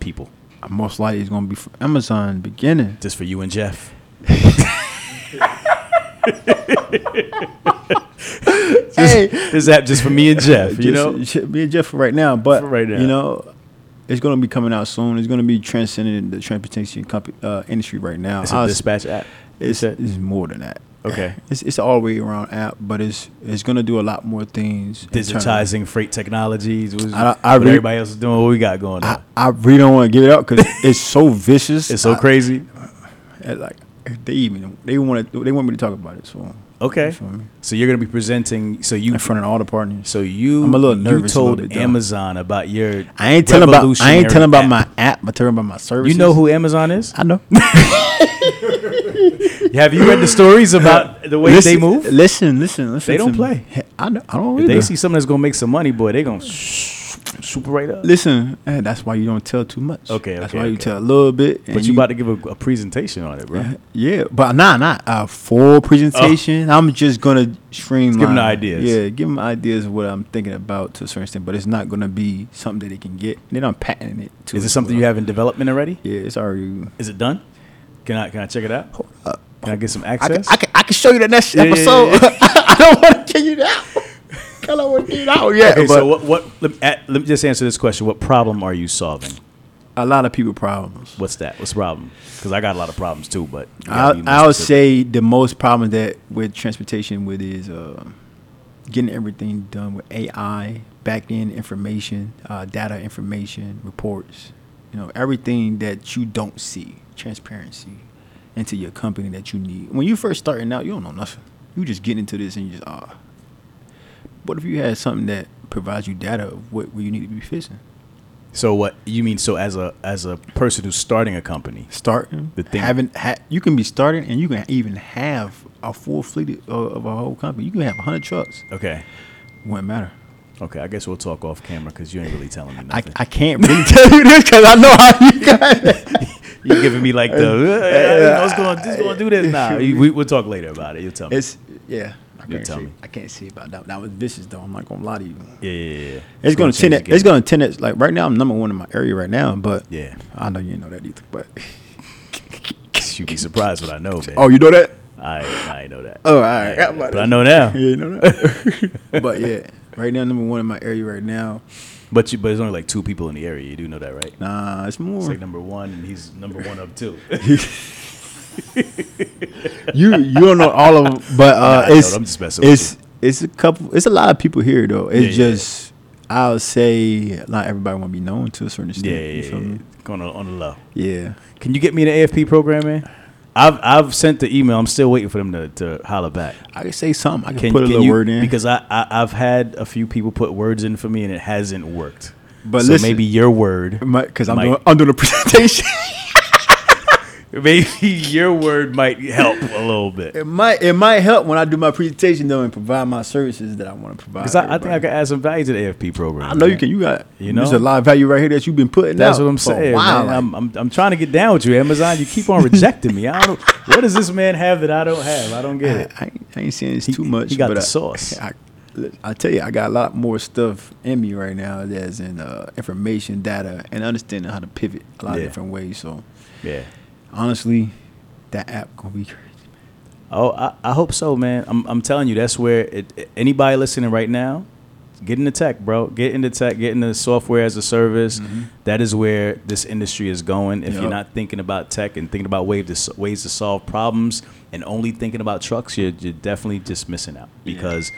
people, most likely it's gonna be for Amazon beginning. just for you and Jeff? hey, This app just for me and Jeff, you know? Just- and Jeff for right now, but For right now. you know, it's gonna be coming out soon. It's gonna be transcending the transportation company uh, industry right now. It's a dispatch app. It's, it's more than that. Okay. It's it's all way around app, but it's it's gonna do a lot more things. digitizing freight technologies. What, I- I what re- everybody else is doing. What we got going on? I, I really don't want to give it up because it's so vicious. it's so I- crazy. I- like they even they want to they want me to talk about it. So Okay. You? So you're gonna be presenting. So you In front of all the partners. so you I'm a little you nervous little told. Amazon about your I ain't telling about I ain't telling about my app, I'm telling about my services. You know who Amazon is? I know. Have you read the stories about the way listen, they move? Listen, listen, listen. They don't play. Me. I know. I don't If either. they see something that's gonna make some money, boy, they gonna swoop right up. Listen, eh, that's why you don't tell too much. Okay, That's okay, why you okay. tell a little bit. But you about to give a, a presentation on it, bro. Yeah, but nah, not a full presentation. I'm just gonna streamline. give 'em the ideas. Yeah, give them ideas of what I'm thinking about to a certain extent. But it's not gonna be something that they can get. They're not patenting it. To Is it something well. you have in development already? Yeah, it's already. Is it done? Can I can I check it out? up. Can I get some I can, access? I can, I can show you the next Yeah, yeah, episode. yeah, I don't want to give you that. I don't want to give you that. one. Yeah, okay, but so what what let me, at, let me just answer this question. What problem are you solving? a lot of people problems. What's that? What's the problem? Because I got a lot of problems too, but I, be more I would say the most problem that with transportation with is uh, getting everything done with AI, back end information, uh, data information, reports. You know, everything that you don't see, transparency into your company that you need. When you first starting out, you don't know nothing. You just get into this and you just ah. What if you had something that provides you data of what where you need to be fishing? So what you mean? So as a as a person who's starting a company, starting, The thing- having ha- you can be starting, and you can even have a full fleet of, of a whole company. You can have hundred trucks. okay, Wouldn't matter. okay. I guess we'll talk off camera because you ain't really telling me nothing. I can't really tell you this because I know how you got it. You're giving me like the you know, it's going this going to do this now. we, we'll talk later about it. You'll tell me. It's yeah. I You can't tell see. me. I can't see about that. That was vicious though. I'm not gonna lie to you. yeah, yeah, yeah. It's, gonna ten. It, it's gonna ten. It like right now. I'm number one in my area right now, but Yeah, I know you know that either. But you'd be surprised what I know, man. oh, you know that? I I know that. Oh, all right. I- but I know now. Yeah, you know that. but yeah, right now number one in my area right now. But you, but there's only like two people in the area. You do know that, right? Nah, it's more. It's like number one, and he's number one of two. you you don't know all of them, but uh, I know, it's I'm just messing with it's it's a couple. It's a lot of people here though. It's Yeah, yeah, just I'll say not everybody want to be known to a certain extent. yeah, you yeah, feel yeah. me? Going on, on the low. Yeah. Can you get me in the AFP program, man? I've I've sent the email. I'm still waiting for them to, to holler back. I can say something. I can, Can, put a can little you, word in. because I, I I've had a few people put words in for me and it hasn't worked. But so listen- maybe your word, because I'm Mike. doing, I'm doing a presentation. Maybe your word might help a little bit. it might it might help when I do my presentation though and provide my services that I want to provide. Because I, I think I can add some value to the AFP program. I know you can. You got You know? There's a lot of value right here that you've been putting That's out what I'm saying. man. like- I'm, I'm I'm trying to get down with you, Amazon. You keep on rejecting me. I don't. What does this man have that I don't have? I don't get it. I, I, ain't- saying it's too much. he got but the I- sauce. I, I tell you, I got a lot more stuff in me right now that's in uh, information, data, and understanding how to pivot a lot Yeah. of different ways. So Yeah. Honestly, that app gonna be crazy. Oh, I, I hope so, man. I'm, I'm telling you, that's where it, anybody listening right now, get into tech, bro. Get into tech. Get into software as a service. Mm-hmm. That is where this industry is going. If you're not thinking about tech and thinking about ways to ways to solve problems and only thinking about trucks, you're, you're definitely just missing out Yeah. because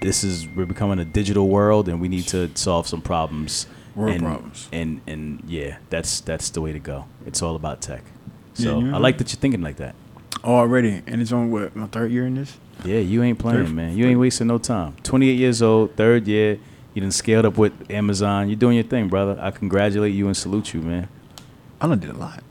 this is we're becoming a digital world and we need to solve some problems. World and, problems. And and yeah, that's that's the way to go. It's all about tech. Yeah, So you're I like that you're thinking like that. Already, and it's on what my third year in this. Yeah, you ain't playing, Third- man. You ain't wasting no time. 28 years old, third year. You done scaled up with Amazon. You're doing your thing, brother. I congratulate you and salute you, man. I done did a lot.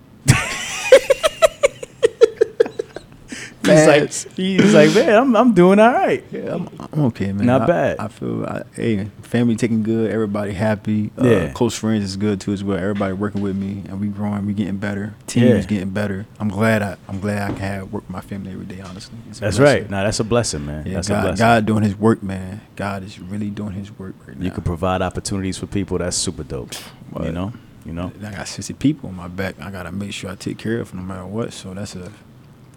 He's like, he's like, man, I'm, I'm doing all right. Yeah, I'm, I'm okay, man. Not I- bad. I feel, I, hey, family taking good. Everybody happy. Uh, Yeah. Close friends is good too as well. Everybody working with me, and we growing. We getting better. Team Yeah. is getting better. I'm glad. I, I'm glad I can have work with my family every day. Honestly, That's blessing. right. Now that's a blessing, man. Yeah, that's a God, blessing. God doing His work, man. God is really doing His work right now. you can provide opportunities for people. That's super dope. You know, you know. I got 60 people on my back. I gotta make sure I take care of them no matter what. So that's a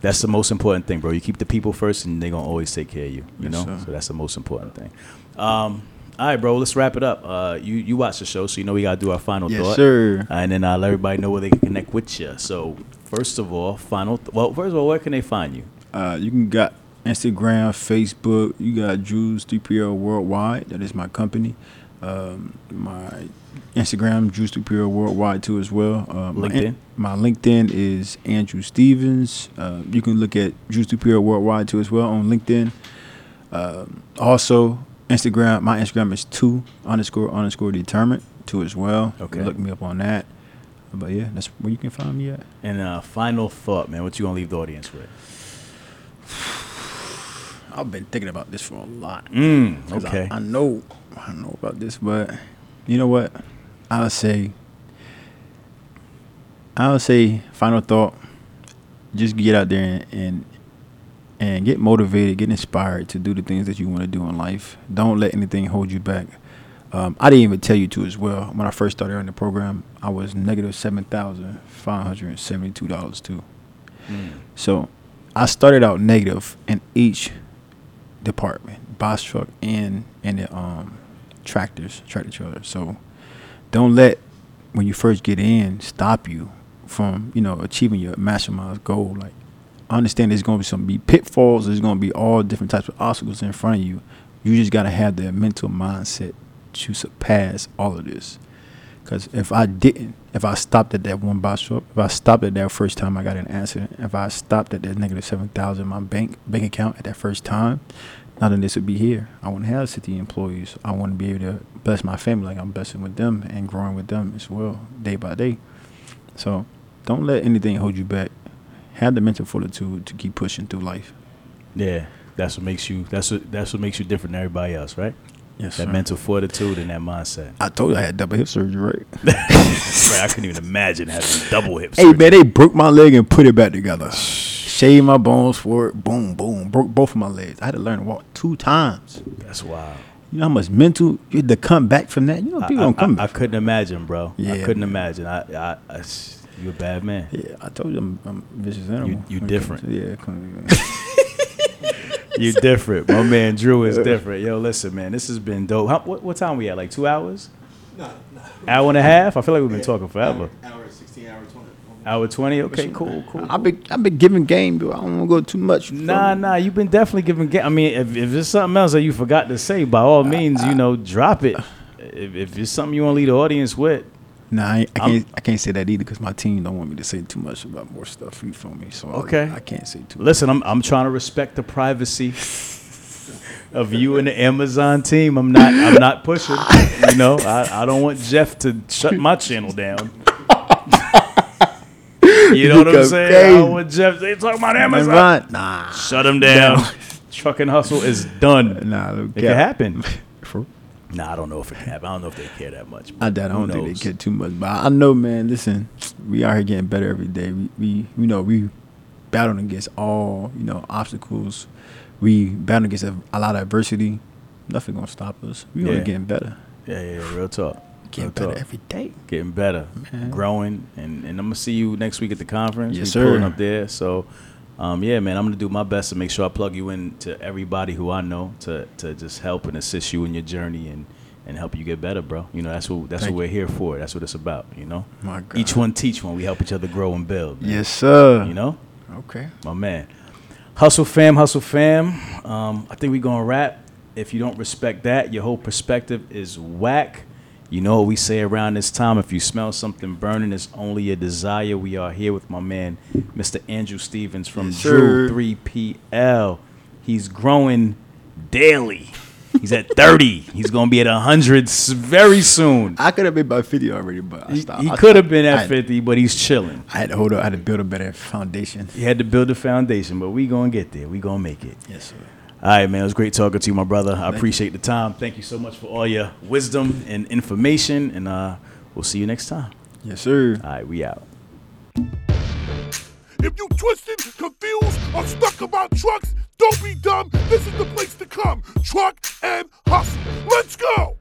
That's the most important thing, bro. You keep the people first, and they're gonna always take care of you. You Yes, know, sir. so that's the most important thing. Um, all right, bro. Let's wrap it up. Uh, you you watch the show, so you know we gotta do our final yes, thought. sir. And then I'll let everybody know where they can connect with you. So, first of all, final. Th- well, first of all, where can they find you? Uh, you can got Instagram, Facebook. You got Drew's 3PL Worldwide. That is my company. Um, my Instagram, Drew's 3PL Worldwide too as well. Uh, my LinkedIn? in- My, LinkedIn is Andrew Stevens. Uh, you can look at Drew's 3PL Worldwide too as well on LinkedIn. Um, also, Instagram. My Instagram is two underscore underscore determined too as well. Okay. look me up on that. But yeah, that's where you can find me at. And uh, final thought, man. What you gonna leave the audience with? I've been thinking about this for a lot. Mm, okay. I, I know, I don't know about this, but you know what? I'll say, I'll say, final thought. Just get out there and, and and get motivated, get inspired to do the things that you want to do in life. Don't let anything hold you back. Um, I didn't even tell you to as well. When I first started on the program, I was negative seven thousand five hundred and seventy-two dollars too. Mm. So I started out negative in each department, box truck and and the um tractors, tractor trailers. So don't let when you first get in stop you from you know achieving your maximized goal. Like I understand there's gonna be some be pitfalls. There's gonna be all different types of obstacles in front of you. You just gotta have the mental mindset to surpass all of this. Because if I didn't, if I stopped at that one box truck, if I stopped at that first time I got an accident, if I stopped at that negative seven thousand in my bank bank account at that first time, none of this would be here. I wouldn't have city employees. I want to be able to bless my family like I'm blessing with them and growing with them as well, day by day. So don't let anything hold you back. Have the mental fortitude to keep pushing through life. Yeah, that's what makes you. That's what that's what makes you different than everybody else, right? Yes, That mental fortitude and that mindset. I told you I had double hip surgery, right? Right, I couldn't even imagine having double hips. Hey man, they broke my leg and put it back together. Shaved my bones for it. Boom, boom. Broke both of my legs. I had to learn to walk two times. That's wild. You know how much mental you had to come back from that. You know I, people I- don't come I- I back. couldn't imagine, bro. Yeah, I couldn't man. imagine. I, I, I s- you a bad man. yeah, I told you I'm, I'm a vicious animal. you when it different. to- yeah, come- You different. My man Drew is different. Yo, listen, man, this has been dope. How, what, what time we at? Like two hours? No, no. Hour and a half? I feel like we've been talking forever. Hour hour 20. Hour twenty? Okay, cool, cool. I've been I've been giving game, but I don't want to go too much. Nah, nah, you've been definitely giving. game. I mean, if, if there's something else that you forgot to say, by all means, you know, drop it. If, if it's something you want to leave the audience with, Nah, I, I can't I can't say that either because my team don't want me to say too much about more stuff. You feel me? So Okay. I, can't say too. much. listen, I'm I'm trying to respect the privacy of you and the Amazon team. I'm not I'm not pushing. You know, I, I don't want Jeff to shut my channel down. You know what I'm saying? Crazy. don't Jeff. They talking about Amazon. Nah, Shut him down. Truck N' Hustle is done. nah. It can happen. For- Nah, I don't know if it can happen. I don't know if they care that much. I doubt. I don't think they care too much, but I know, man. Listen, we are here getting better every day. We, we, you know, we battling against all, you know, obstacles. We battling against a, a lot of adversity. Nothing gonna stop us. We Yeah. only getting better. Yeah, yeah, yeah, real talk. Getting better talk. every day. Getting better, Man. growing, and, and I'm gonna see you next week at the conference. Yes, We Pulling sir. up there, so um, yeah, man, I'm gonna do my best to make sure I plug you in to everybody who I know to to just help and assist you in your journey and and help you get better, bro. You know that's what that's Thank what we're here for. That's what it's about. You know, My God. each one teach one. We help each other grow and build. man. Yes, sir. you know. Okay. my man. Hustle fam, hustle fam. Um, I think we're gonna wrap. If you don't respect that, your whole perspective is whack. You know what we say around this time. If you smell something burning, it's only a desire. We are here with my man, Mr. Andrew Stevens from Yes, Drew sir. 3PL. He's growing daily. He's at 30. He's gonna be at 100 very soon. I could have been about fifty already, but I He, stopped. he I could have been at 50, but he's chilling. I had to hold up. I had to build a better foundation. He had to build a foundation, but we gonna get there. We gonna make it. Yes, sir. All right, man. It was great talking to you, my brother. I Thank you. appreciate the time. Thank you so much for all your wisdom and information. And uh, we'll see you next time. Yes, sir. All right, we out. If you twisted, confused, or stuck about trucks, don't be dumb. This is the place to come. Truck N' Hustle. Let's go.